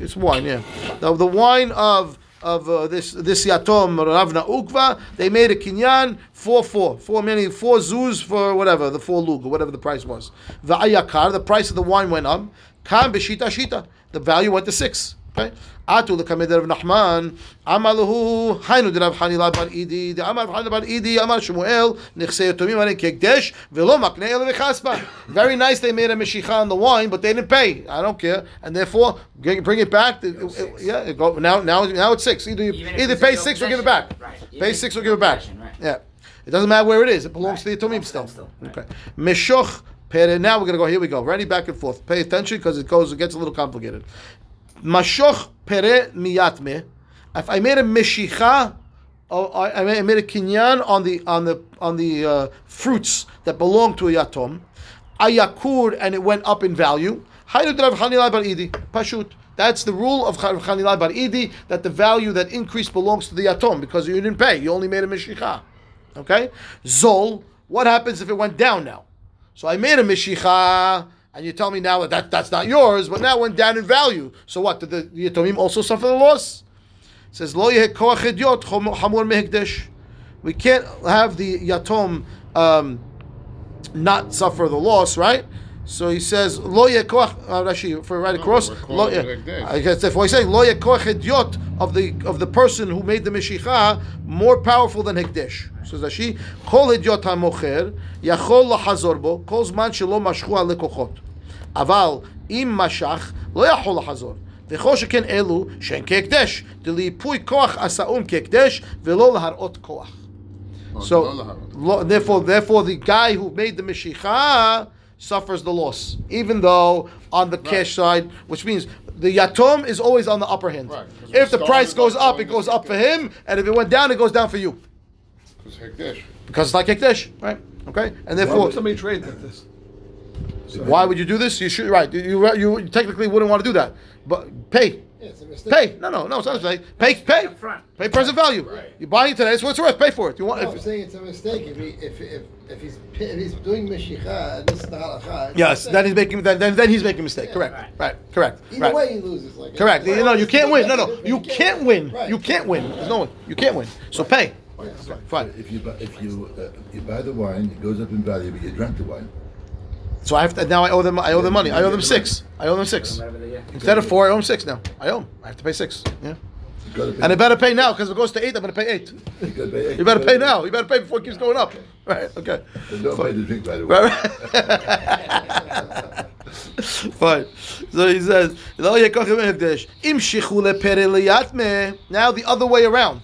it's wine. Yeah, now the wine of of uh, this this yatom Ravna Ukva. They made a kinyan four four four many four zoos for whatever the four lug or whatever the price was. The ayakar, the price of the wine went up. Kam b'shita shita, the value went to six. Okay. Atu lekamed Rav Nachman, Amalahu, Hainu de Rav Hanila bar Idi, de Amar Rav Hanila bar Idi, Amar Shmuel, Nechsei Yotomim Aren Kekdesh, Velo Makne El Vechaspa. Very nice, they made a Meshicha on the wine, but they didn't pay. I don't care, and therefore bring it back. It- it- yeah, it go, now now now it's six. Either you, either pay six or give it back. Right. Pay six or give it back. right. Yeah, it doesn't matter where it is. It belongs to the Yatomim still. still, right. Okay, Meshoch. Pere. Now we're gonna go. Here we go. Ready, back and forth. Pay attention because it goes. It gets a little complicated. Mashoch pere miyatme. If I made a meshicha, I made, a kinyan on the on the on the uh, fruits that belong to a yatom, ayakur, and it went up in value. Pashut. That's the rule of Chanilai bar idi that the value that increased belongs to the yatom because you didn't pay. You only made a meshicha. Okay. Zol. What happens if it went down now? So I made a mishicha, and you tell me now that, that that's not yours, but now it went down in value. So what? Did the, the Yatomim also suffer the loss? It says lo yeh koach idiot hamor. We can't have the Yatom um, not suffer the loss, right? So he says lo yeh koach uh, Rashi for right across. we're Lo calling yeh- it hekdesh. I guess if he's saying lo yeh koach of the of the person who made the mishicha more powerful than hekdesh. Says Rashi, kol idiot hamocher yachol lahazor bo kol zman shelo mashchu al lekochot. אבל אם משך, לא יכול לחזור. וכל שכן אלו שהן כהקדש, דליפוי כוח עשאון כהקדש, ולא להראות כוח. So, lo- therefore, therefore, the guy who made the Meshicha suffers the loss, even though on the cash side, which means the Yatom is always on the upper hand. Right, 'cause If the we price started goes by up, it going goes to up for Hekdesh. him, and if it went down, it goes down for you. Because Hekdesh. Because it's like Hekdesh, right? Okay? And Why therefore, would somebody trade like this? Why would you do this? You should, right. You, you, you technically wouldn't want to do that. But pay. Yeah, it's a. Pay. No, no, no, it's not a mistake. Pay, pay. Front. Pay present value. You buy it today, it's what it's worth. Pay for it. You want No, I'm saying it's a mistake if he if if, if he's if he's doing mishicha and this is the halacha. Yes, then he's making then, then, then he's making a mistake. Yeah. Correct. Right. Right. Correct. Either right. way, he loses. Like Correct. You know, you can't win. No, no, you can't win. Right. You can't win. There's no one. You can't win. So pay. Yeah. Fine. If you buy, if you uh, you buy the wine, it goes up in value, but you drank the wine. So I have to now. I owe them. I owe them money. I owe them six. I owe them six Whatever they get. instead of four. I owe them six now. I owe them. I have to pay six. Yeah, You gotta pay- and I better pay now because if it goes to eight, I'm going to pay eight. you gotta You better pay now. You better pay before it keeps going up. Right. Okay. And don't pay drink by the way. Right. Fine. So he says, "Lo yekachim hekdesh im shichu lepere liyatme." Now the other way around.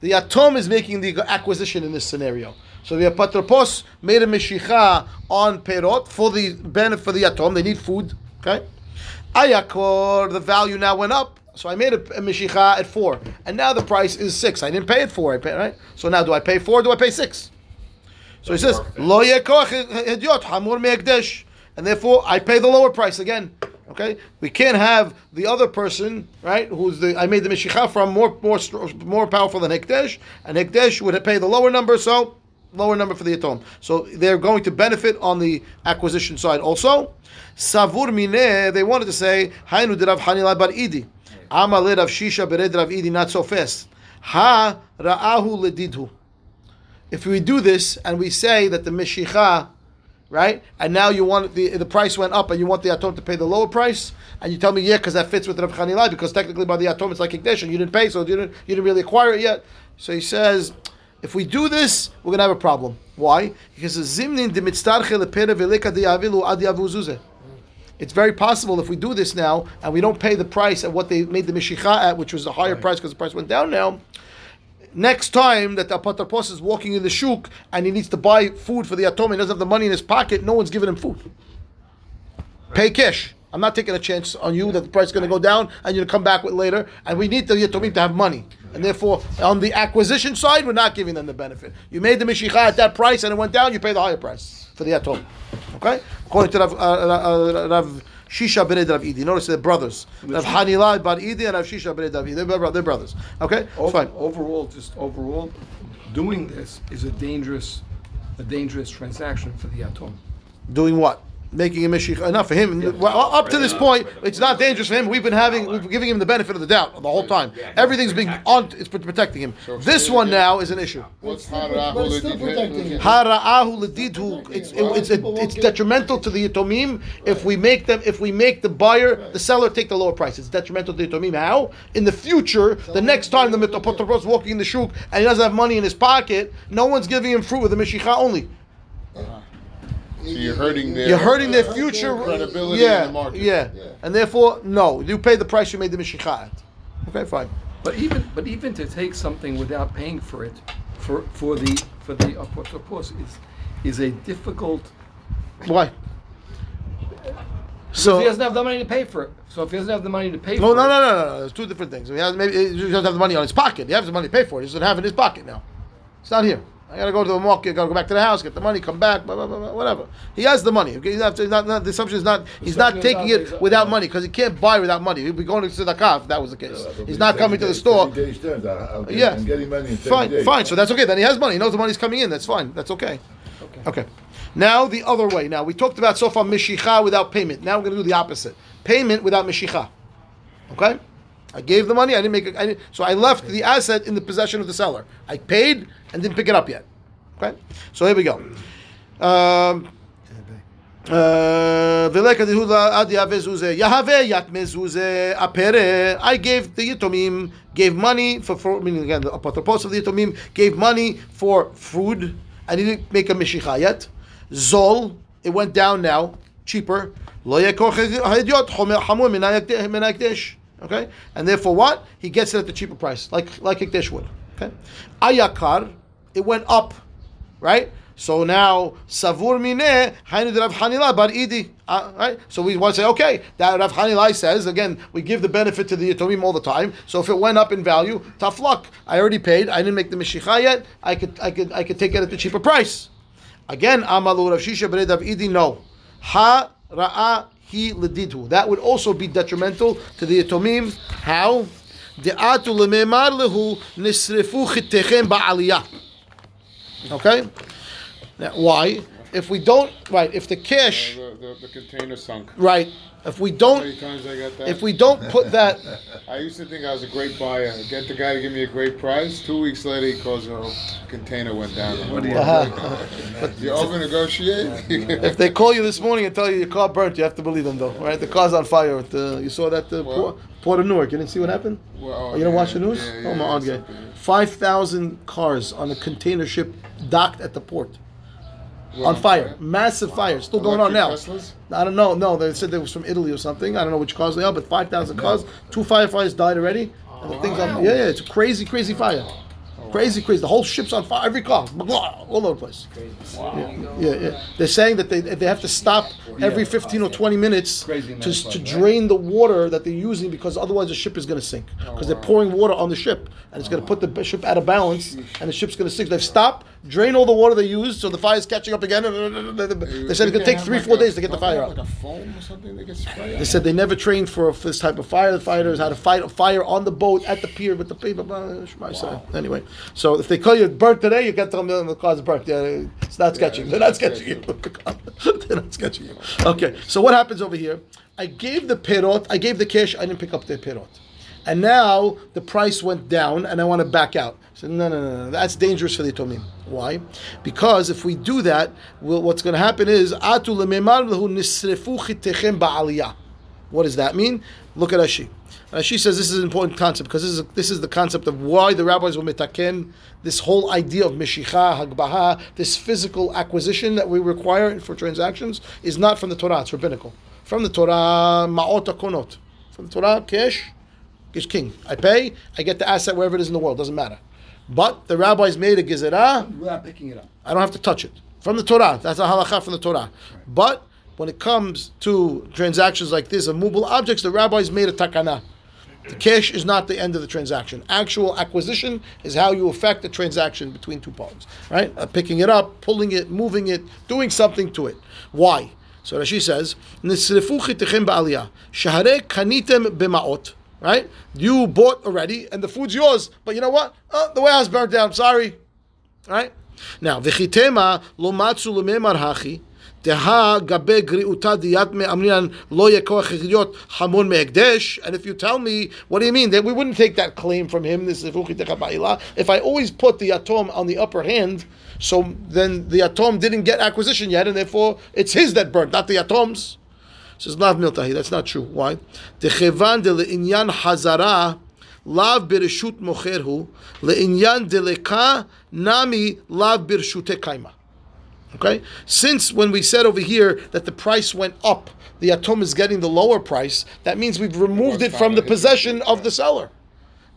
The atom is making the acquisition in this scenario. So the apotropos made a mishicha on perot for the benefit for the atom. They need food. Okay. Ayakor, the value now went up. So I made a, a mishicha at four, and now the price is six. I didn't pay it four. I pay right. So now do I pay four? Or do I pay six? So he says, Lo yekoch hamur me'ekdesh. And therefore, I pay the lower price again. Okay, we can't have the other person, right? Who's the I made the mishicha from more more more powerful than hekdesh, and hekdesh would pay the lower number, so lower number for the atom. So they're going to benefit on the acquisition side also. Savur mineh, they wanted to say Hainu dirav Hanila bar Idi, Amalid of Shisha bered Rav Idi, not so fast. Ha ra'ahu ledidhu if we do this and we say that the mishicha, right, and now you want the the price went up and you want the atom to pay the lower price, and you tell me yeah because that fits with Rav Chanilai because technically by the atom it's like Ignition, you didn't pay so you didn't you didn't really acquire it yet. So he says. If we do this, we're gonna have a problem. Why? Because the zimnin dimitztarche lepere veleka diavilu ad yavuzuzeh. It's very possible if we do this now and we don't pay the price at what they made the mishicha at, which was a higher price because the price went down now. Next time that the apotropos is walking in the shuk and he needs to buy food for the atom, he doesn't have the money in his pocket. No one's giving him food. Pay cash. I'm not taking a chance on you that the price is going to go down and you're going to come back with later. And we need the yatomim to have money. And therefore, on the acquisition side, we're not giving them the benefit. You made the mishicha at that price and it went down, you pay the higher price for the atom. Okay? According to Rav, uh, uh, Rav Shisha Bered Rav Idi. Notice they're brothers. Rav Hanila Bar Idi and Rav Shisha Bered Rav Idi. They're, brothers. Okay? Over- fine. Overall, just overall, doing this is a dangerous, a dangerous transaction for the atom. Doing what? Making a mishicha. Enough for him. Well, up to this point, it's not dangerous for him. We've been having, we've been giving him the benefit of the doubt the whole time. Everything's being on. It's protecting him. This one now is an issue. What's But it's still protecting it. Hara'ahu ledidhu. It's it's it's detrimental to the yatomim if we make them if we make the buyer the seller take the lower price. It's detrimental to the yatomim. How? In the future, the next time the mitopotropos is walking in the shuk and he doesn't have money in his pocket, no one's giving him fruit with the mishicha only. So you're hurting their. You're hurting their future Credibility yeah, in the market. Yeah. yeah. and therefore, no, you pay the price you made the mishicha at. Okay, fine. But even, but even to take something without paying for it, for, for the, for the apotropos is, is a difficult, Why? so So he doesn't have the money to pay for it. So if he doesn't have the money to pay No, for no, it. no, no, no, no. There's two different things. He has maybe he doesn't have the money on his pocket. He has the money to pay for it. He doesn't have it in his pocket now. It's not here. I gotta go to the market. Gotta go back to the house, get the money, come back, blah, blah, blah, blah, whatever. He has the money. Okay, he's not, he's not, not- the assumption is not he's not taking it without money because he can't buy without money. He'd be going to tzedakah if that was the case. He's not coming to the store. Yeah. I'm getting money in Fine, days. fine. So that's okay. Then he has money. He knows the money's coming in. That's fine. That's okay. Okay. Now the other way. Now we talked about so far mishicha without payment. Now we're going to do the opposite. Payment without mishicha. Okay. I gave the money. I didn't make it. So I left the asset in the possession of the seller. I paid and didn't pick it up yet. Okay. So here we go. Um, uh. I gave the Yitomim, gave money for, for meaning again, the apotropos of the Yitomim gave money for food. I didn't make a mishicha yet. Zol, it went down now, cheaper. Okay? And therefore what? He gets it at the cheaper price, like like Hikdesh would. Okay? Ayakar, it went up right? So now savur mineh hainu Rav Hanila bar idi, uh, right? So we want to say, okay, that Rav Hanila says again, we give the benefit to the yatomim all the time. So if it went up in value, tough luck. I already paid. I didn't make the mishicha yet. I could, I could, I could take it at the cheaper price. Again, amalu Rav Shisha idi no. Ha ra'a hi ledidhu. That would also be detrimental to the yatomim. How? De'atu lememar lehu nisrefu chitechem ba'aliyah. Okay? Now, why? If we don't, right, if the cash, The, the, the container sunk. right, if we don't, many times I got that? if we don't put that, I used to think I was a great buyer. Get the guy to give me a great price. Two weeks later, he calls the container went down. What do you uh-huh. You over negotiate? if they call you this morning and tell you your car burnt, you have to believe them though, right? The car's on fire. At the, you saw that the What? Port, Port of Newark. You didn't see what happened? Well, Oh, you don't watch the news? yeah, yeah, oh my god, Five thousand cars on a container ship docked at the port On fire, massive fire, still going on now. Teslas? I don't know. No, they said they was from Italy or something. I don't know which cars they are, but five thousand cars. Two firefighters died already. And the things on. Yeah, yeah, it's a crazy, crazy fire. Crazy, crazy. The whole ship's on fire. Every car, blah, all over the place. Yeah, yeah, yeah. They're saying that they they have to stop every fifteen or twenty minutes to, to drain the water that they're using because otherwise the ship is going to sink because they're pouring water on the ship and it's going to put the ship out of balance and the ship's going to sink. They've stopped, drain all the water they used, so the fire's catching up again. They said it could take three, four days to get the fire out. Like a foam or something that gets sprayed. They said they never trained for, for this type of fire. The firefighters, how to fight a fire on the boat, at the pier, with the people. blah, blah. Anyway, so if they call you burnt today, you got to tell them the car's burnt. Yeah, it's not sketching. They're not sketching you. They're not sketching you. Okay, so what happens over here? I gave the pirot, I gave the cash, I didn't pick up the pirot. And now the price went down and I want to back out. Said, no, no, no, no, that's dangerous for the Tomim. Why? Because if we do that, well, what's going to happen is, "Atu nisrefu chitechem ba'aliyah." What does that mean? Look at Rashi. Rashi says this is an important concept because this is this is the concept of why the rabbis will mitaken this whole idea of mishicha, hagbaha, this physical acquisition that we require for transactions is not from the Torah; it's rabbinical. From the Torah, ma'ot konot. From the Torah, cash is king. I pay, I get the asset wherever it is in the world. Doesn't matter. But the rabbis made a gezerah. Without picking it up. I don't have to touch it. From the Torah. That's a halacha from the Torah. But when it comes to transactions like this of movable objects, the rabbis made a takana. The cash is not the end of the transaction. Actual acquisition is how you affect the transaction between two parties. Right? Uh, picking it up, pulling it, moving it, doing something to it. Why? So Rashi says, "Nisrefu chitechem ba'aliyah, shahare kanitem b'ma'ot." Right? You bought already, and the food's yours. But you know what? Oh, the warehouse burned down. Sorry. Right? Now, v'chitema lo matzu lememar hachi, deha gabe griuta diyat me amrinan lo yekoach להיות hamon me'ekdesh. And if you tell me, what do you mean? That we wouldn't take that claim from him, this is v'chitecha ba'ila. If I always put the atom on the upper hand, so then the atom didn't get acquisition yet, and therefore it's his that burnt, not the atom's. Says Lav Miltahi. That's not true. Why? Dechevan de le'inyan hazara lav birshut mocherhu le'inyan deleka nami lav birshute kaima. Okay? Since when we said over here that the price went up, the atom is getting the lower price, that means we've removed it from the possession of the seller.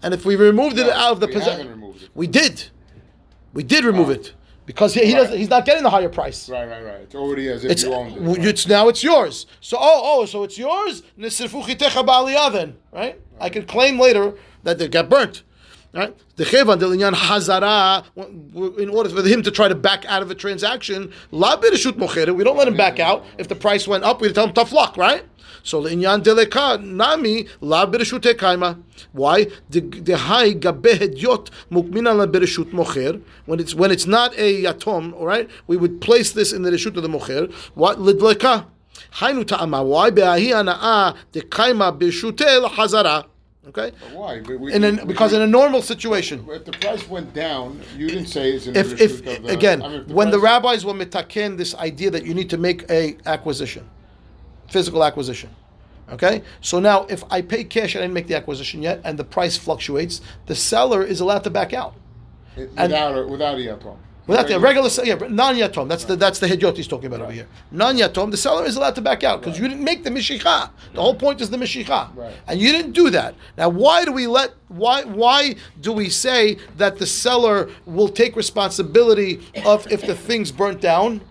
And if we removed it out of the possession, haven't removed it. we did. We did remove Oh. it. Because he, he Right. doesn't, he's not getting the higher price. Right, right, right. It's already as if It's, you owned it. w- it's now it's yours. So oh oh so it's yours. Nisirfu chitecha ba'aliyah Then right, I can claim later that they got burnt. Right, the chevan delinyan hazara. In order for him to try to back out of a transaction, la birishut mocheret. We don't let him back out. If the price went up, we tell him tough luck. Right. So l'inyan deleka nami la birishut kaima. Why? The the high gabe hedyot mukmina la birishut mocher. When it's when it's not a yatom, all right, we would place this in the reshut of the mocher. What lidleka? Hainu ta'ama. Why? Be'ahi ana'a dekaima birshute hazara. Okay. Why? We- we- In we- because in a normal situation, if the price went down, you didn't say it's in the if, if of the, again, I mean, if when the rabbis were mitaken this idea that you need to make a acquisition, physical acquisition. Okay, so now if I pay cash and I didn't make the acquisition yet, and the price fluctuates, the seller is allowed to back out it- and- without without yatom. Without the regular, yeah, non yatom. That's the that's the hidyot he's talking about over here. Non yatom, the seller is allowed to back out because you didn't make the mishicha. The whole point is the mishicha, Right. and you didn't do that. Now, why do we let why why do we say that the seller will take responsibility of if the thing's burnt down?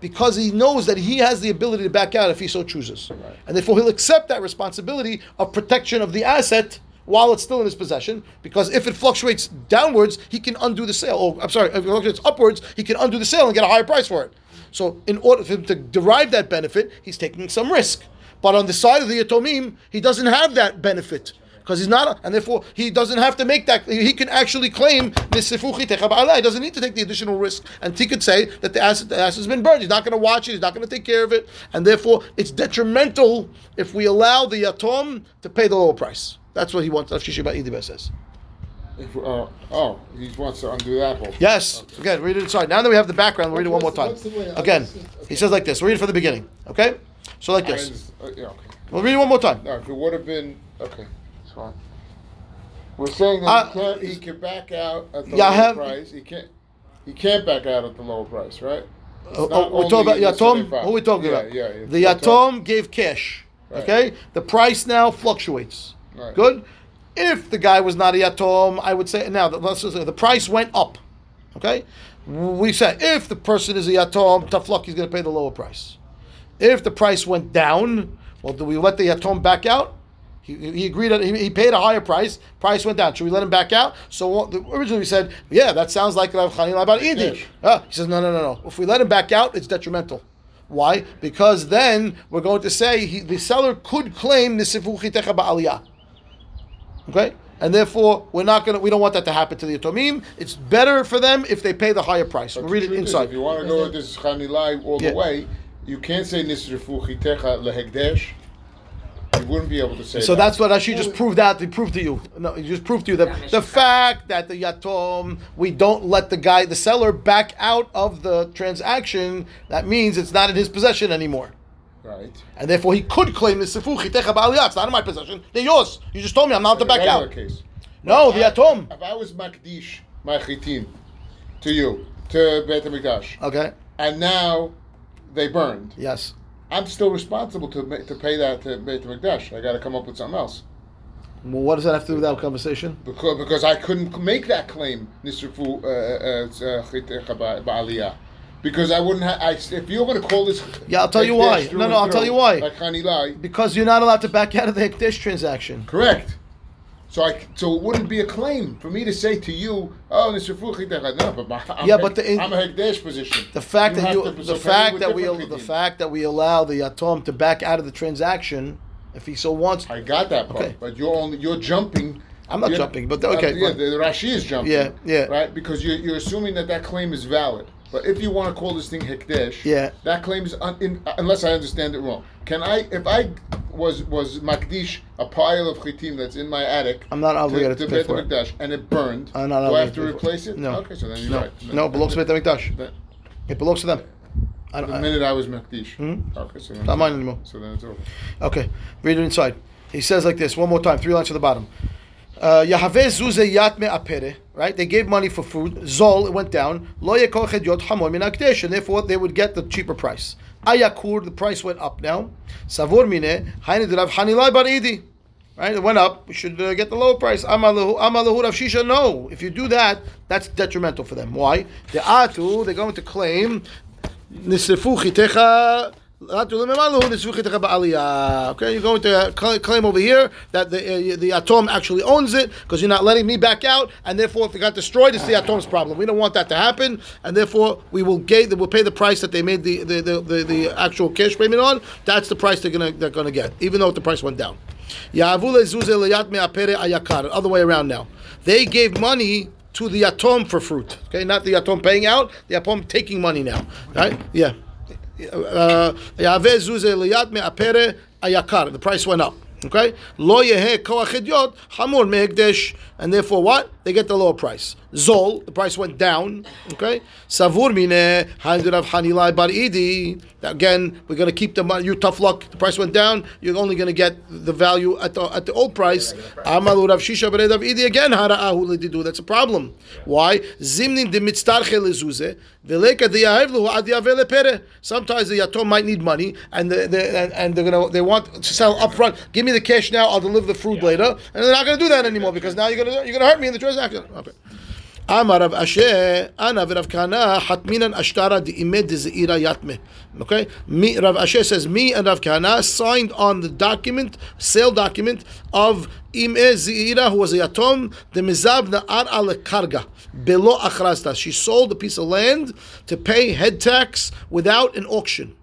Because he knows that he has the ability to back out if he so chooses, and therefore he'll accept that responsibility of protection of the asset while it's still in his possession. Because if it fluctuates downwards, he can undo the sale. Or I'm sorry, if it fluctuates upwards, he can undo the sale and get a higher price for it. So, in order for him to derive that benefit, he's taking some risk. But on the side of the Yatomim, he doesn't have that benefit. because he's not, and therefore he doesn't have to make that. He can actually claim nisifu chitecha ba'ala. He doesn't need to take the additional risk, and he could say that the asset, the asset has been burned. He's not going to watch it. He's not going to take care of it, and therefore it's detrimental if we allow the yatom to pay the lower price. That's what he wants. Rav Shishi Ba'idibah says. If, uh, oh, he wants to undo that whole. Yes. Again, read it inside. Now that we have the background, we'll read it one more time. What's the way- Again, he says like this. We'll read it from the beginning. Okay. So like this. uh, yeah, okay. We'll read it one more time. No, if it would have been okay, it's fine. We're saying that Uh, he can't. He can back out at the yeah, lower price. He can't. He can't back out at the lower price, right? Oh, oh, we're talking about Yatom. 75. Who are we talking yeah, about? Yeah, yeah. The Yatom gave cash. Right. Okay. The price now fluctuates. Right. Good. If the guy was not a Yatom, I would say now the, let's just say the price went up. Okay. We say if the person is a Yatom, tough luck, he's going to pay the lower price. If the price went down, well, do we let the Yatom back out? He, he agreed that he, he paid a higher price. Price went down. Should we let him back out? So originally we said, yeah, that sounds like Rav Chanina about Idi. Yes. Ah, he says, no, no, no, no. If we let him back out, it's detrimental. Why? Because then we're going to say he, the seller could claim nisifu chitecha ba'aliyah. Okay, and therefore we're not going to. We don't want that to happen to the yatomim. It's better for them if they pay the higher price. But We'll the read it truth is, inside. If you want to go with this chanilai all Yeah. the way, you can't say nisrifu chitecha lehegdesh. You wouldn't be able to say So that. that's what Rashi just proved out. He proved to you. No, he just proved to you that the fact that the yatom we don't let the guy, the seller, back out of the transaction. That means it's not in his possession anymore, right. and therefore he could claim the sifu chitecha ba'aliyah. It's not in my possession. They're yours. You just told me I'm not to back out. Case. No, the yatom. If I was makdish my chitin to you to Beit Hamikdash, Okay. and now they burned, Yes. I'm still responsible to to pay that to Beit Hamikdash. I got to come up with something else Well, what does that have to do with that conversation? because because I couldn't make that claim nisrifu uh, uh, ba- ba'aliyah. Because I wouldn't have. I, if you're going to call this, Yeah, I'll tell you why. No, no, I'll tell you why. Like Hanilai, Because you're not allowed to back out of the Hekdesh transaction. Correct. So I so it wouldn't be a claim for me to say to you, oh, Mr. Fuchitech, no, but my, I'm, Yeah, but the- I'm a Hekdesh position. The fact You that you, to- the fact that we, the fact that we allow the Atom to back out of the transaction, if he so wants. I got that part, Okay. but you're only you're jumping. I'm not you're- jumping, but okay, Uh, yeah, fine. the Rashi is jumping. Yeah, yeah. Right, because you're, you're assuming that that claim is valid. But if you want to call this thing Hekdesh, Yeah. that claim is un, in, unless I understand it wrong. Can I, if I was was makdish a pile of chitim that's in my attic, I'm not obligated to to, pay Beit for it. Hamikdash, and it burned, I'm not do I have to to pay it. replace it? No. Okay, so then you're No, right. no, it belongs to Beit Hamikdash. It belongs to them. I The don't, I, minute I was makdish. Hmm? Okay, so then not mine anymore. So then it's over. okay, read it inside. He says like this one more time, three lines to the bottom. Uh, apere, right? They gave money for food. Zol, it went down. And therefore they would get the cheaper price. Ayakur, the price went up now. Savor mine. Right, it went up. We should uh, get the lower price. Amalahu, Shisha. No, if you do that, that's detrimental for them. Why? The atu, they're going to claim. Okay, you're going to claim over here that the uh, the atom actually owns it because you're not letting me back out, and therefore, if it got destroyed, it's the atom's problem. We don't want that to happen, and therefore, we will get we'll pay the price that they made the the, the, the, the actual cash payment on. That's the price they're gonna they're gonna get, even though the price went down. Other way around now. They gave money to the atom for fruit. Okay, not the atom paying out, the atom taking money now. Right? Yeah. The price went up. Okay? And therefore what? They get the lower price. Zol, the price went down. Okay? Savur mine handed of hanilai bar idi. Again, we're going to keep the money. You tough luck. The price went down. You're only going to get the value at the, at the old price. Amalu Rav Shisha bered of idi again. Hara'ahu lididu. That's a problem. Why? Zimnin de lezuze. Veleka de yahev luhu ad yaveh lepere. Sometimes the yatom might need money, and the, the, and, and they're gonna they want to sell upfront. Give me the cash now. I'll deliver the fruit later, and they're not gonna do that anymore because now you're gonna you're gonna hurt me in the transaction. Okay. Amar Rav Ashi, Ana v'Rav Kana, Hatminan Ashtara di'imed ze'ira yatme. Okay? Me, Rav Ashi says, me and Rav Kana signed on the document, sale document of Ime Ze'ira, who was a yatom, the Mizab Na'ar al Karga, below Achrasta. She sold a piece of land to pay head tax without an auction.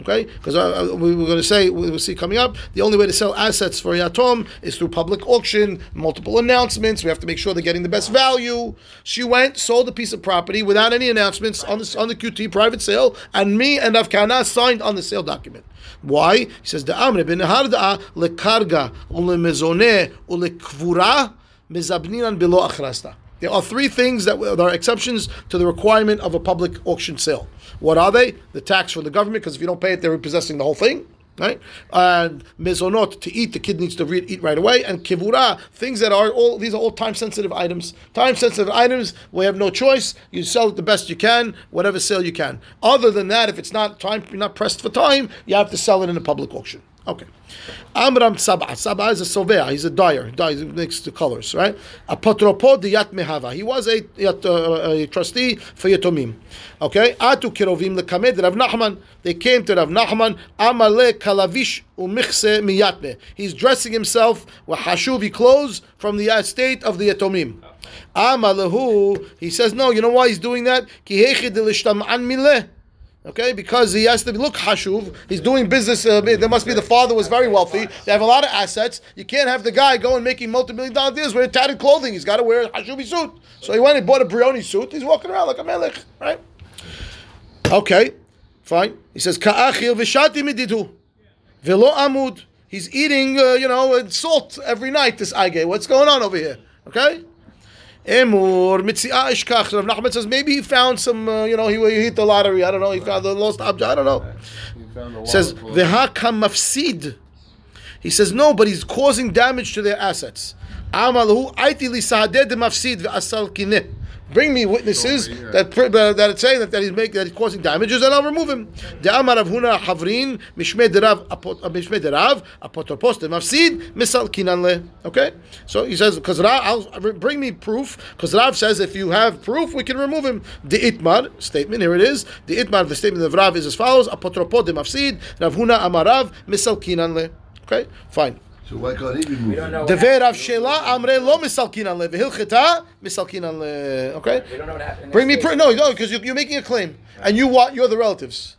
Okay, because uh, we were going to say we will see coming up. The only way to sell assets for Yatom is through public auction, multiple announcements. We have to make sure they're getting the best value. She went, sold a piece of property without any announcements on the on the QT private sale, and me and Afkana signed on the sale document. Why? He says the Amr bin Harda lekarga ulemezone ulekvura mezabninan below achrasta. There are three things that there are exceptions to the requirement of a public auction sale. What are they? The tax for the government, because if you don't pay it, they're repossessing the whole thing. Right? And mezonot, to eat, the kid needs to read, eat right away. And kivura, things that are all, these are all time sensitive items. Time sensitive items, we have no choice. You sell it the best you can, whatever sale you can. Other than that, if it's not time, you're not pressed for time, you have to sell it in a public auction. Okay. Amram Sabah. Sabah is a sovea. He's a dyer. He dyes, makes the colors, right? Apotropo diyat mehava. He was a, uh, a trustee for Yatomim. Okay. Atu kirovim lekamed Rav Nachman. They came to Rav Nachman. Amale kalavish umichse miyatme. He's dressing himself with hashuvi clothes from the estate of the Yatomim. Amalahu. He says, no, you know why he's doing that? Ki hechi delishtam'an mileh. Okay, because he has to look hashuv. He's doing business. Uh, there must be the father was very wealthy. They have a lot of assets. You can't have the guy going making multi-million dollar deals wearing tattered clothing. He's got to wear a hashuvi suit. So he went and bought a Brioni suit. He's walking around like a melech, right? Okay, fine. He says ka'achil v'shati mididu velo amud. He's eating, uh, you know, salt every night. This ige. What's going on over here? Okay. Emur mitziah ishkach. Rav Nachman says maybe he found some, uh, you know, he, he hit the lottery. I don't know. He found the lost object. I don't know. Says v'hakam mafsid. He says no, but he's causing damage to their assets. Amalahu aiti li saadeh de mafsid ve'asal kineh. Bring me witnesses that uh, that it's saying that, that he's making that he's causing damages, and I'll remove him. The Amar Rav Huna Havrin Mishmei Derav apot- uh, Mishmei Derav Apotropos de Mafsid Misal Kinanle. Okay, so he says because Rav, I'll bring me proof because Rav says if you have proof we can remove him. The Itmar statement here it is. The Itmar the statement of Rav is as follows: Apotropos de Mafsid Rav Huna Amarav Misal Kinanle. Okay, fine. So why can't he be moved? We don't know. Dever Rav Shela Amre lo misalkinan le v'hilcheta misalkinan le. Okay. We don't know what happened. Bring me this proof. case. No, no, because you're, you're making a claim, and you want you're the relatives.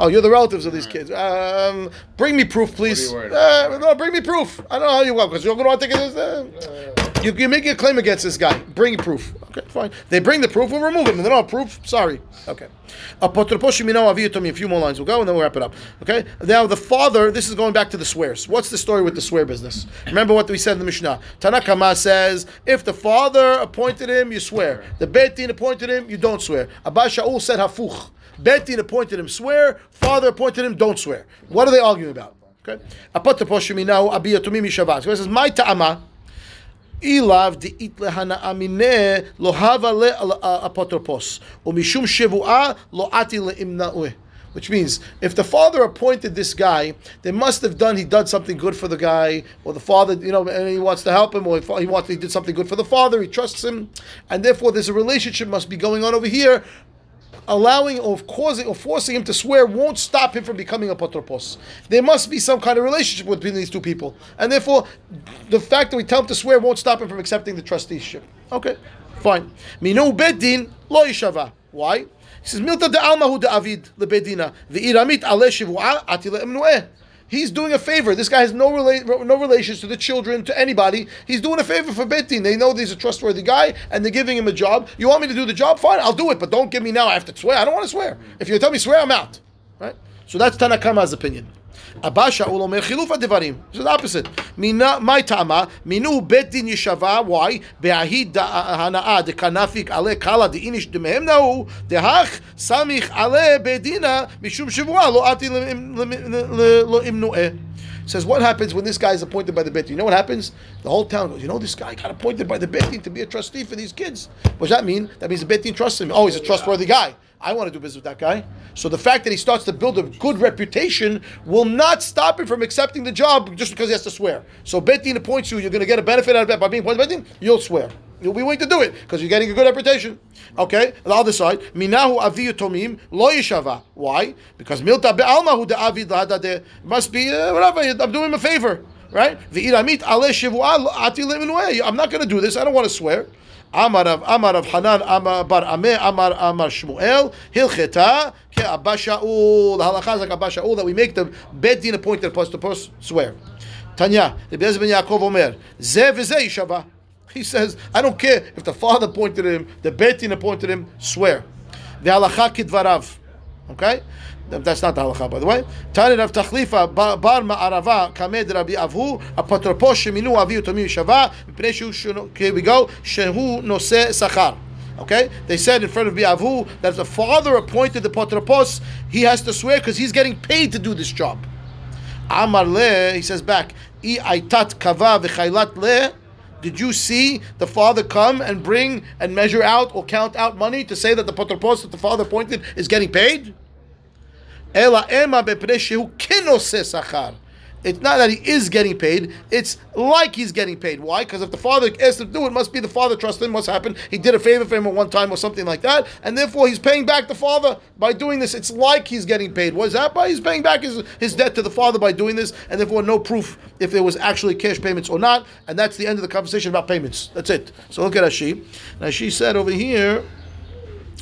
Oh, you're the relatives of these kids. Um, bring me proof, please. What are you worried Uh, no, bring me proof. I don't know how you want because you're going to want to take it. Uh, you, you're making a claim against this guy. Bring proof. Okay, fine. They bring the proof. We'll remove him. They don't have proof. Sorry. Okay. A few more lines. We'll go and then we'll wrap it up. Okay. Now the father. This is going back to the swears. What's the story with the swear business? Remember what we said in the Mishnah. Tanakama says if the father appointed him, you swear. The Beit appointed him, you don't swear. Abba Shaul said hafuch. Beit appointed him, swear. Father appointed him, don't swear. What are they arguing about? Okay. Aviyu tomi mishavas. It says my ta'ama. Amine lo hava le apotropos umishum shivua lo ati le imna'ue. Which means, if the father appointed this guy, they must have done. He done something good for the guy, or the father, you know, and he wants to help him, or he wants he did something good for the father. He trusts him, and therefore there's a relationship must be going on over here allowing or causing or forcing him to swear won't stop him from becoming a potropos. There must be some kind of relationship between these two people, and therefore, the fact that we tell him to swear won't stop him from accepting the trusteeship. Okay, fine. Minu bedin lo yishava. Why? He says milta de almahu de avid lebedina ve'iramit ale shivua ati le'emnueh. He's doing a favor. This guy has no rela- no relations to the children, to anybody. He's doing a favor for Betin. They know he's a trustworthy guy, and they're giving him a job. You want me to do the job? Fine, I'll do it, but don't give me now. I have to swear. I don't want to swear. If you tell me swear, I'm out. Right? So that's Tanakama's opinion. Abasha ulomer chilufa devarim. It's the opposite. Mina my tama minu betin yishava. Why? Be'ahid hanaa de kanafik ale kala de inish de mehem nahu dehach samich ale bedina mishum shivua lo ati lo imnueh. Says what happens when this guy is appointed by the bet? You know what happens? The whole town goes. You know this guy got appointed by the bet to be a trustee for these kids. What does that mean? That means the bet trusts him. Oh, he's a trustworthy guy. I want to do business with that guy. So the fact that he starts to build a good reputation will not stop him from accepting the job just because he has to swear. So Betin appoints you, you're going to get a benefit out of that by being appointed Betin, you'll swear. You'll be willing to do it because you're getting a good reputation. Okay, the other side, minahu aviyu tomim lo yishava. Why? Because milta be'almahu de avid lahadade must be uh, whatever. I'm doing him a favor, right? I'm not going to do this. I don't want to swear. Amar of Amar of Hanan Amar Bar Ameh Amar Amar Shmuel Hilcheta Ke Abba Shaul. The halacha is like Abba Shaul that we make the bed din appointed apostle post swear. Tanya, the Bez ben Yaakov Omer, Ze v'ze yishava. He says, I don't care if the father appointed him, the bet din appointed him, swear. The halacha kidvarav. Okay? That's not the halacha, by the way. Tani Rav Tachlifa bar ma'arava kamed Rabbi Avhu apotropos sheminu avi utomi yishava mipnei shu- here we go shehu nose sachar. Okay, they said in front of Biavu that if the father appointed the potropos, he has to swear because he's getting paid to do this job. Amar le, he says back, I aitat kava v'chaylat le. Did you see the father come and bring and measure out or count out money to say that the potropos that the father appointed is getting paid? Ela ema bepnei shehu kinose sachar. It's not that he is getting paid. It's like he's getting paid. Why? Because if the father asked him to do it, must be the father trusted him. What's happened? He did a favor for him at one time or something like that, and therefore he's paying back the father by doing this. It's like he's getting paid. What is that by? He's paying back his, his debt to the father by doing this, and therefore no proof if there was actually cash payments or not. And that's the end of the conversation about payments. That's it. So look at Rashi. Now she said over here,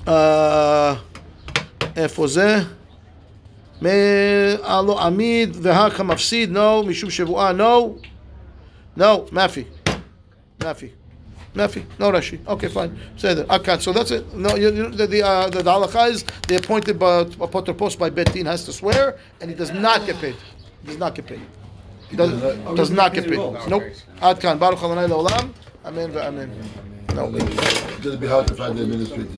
uh, Alo Amid Vehaka Mafsid, no. Mishum Shevua, no. No, Mafi. Mafi. mafi no Rashi. Okay, fine. Say that. Akat. So that's it. No, you, you, the the, uh, the, the is the appointed by, post by Betin has to swear, and he does not get paid. He does not get paid. He does, does not get paid. Nope. Adkan. Baruch Adonai Leolam. Amen. Amen. No. Just be hard to find the administrator.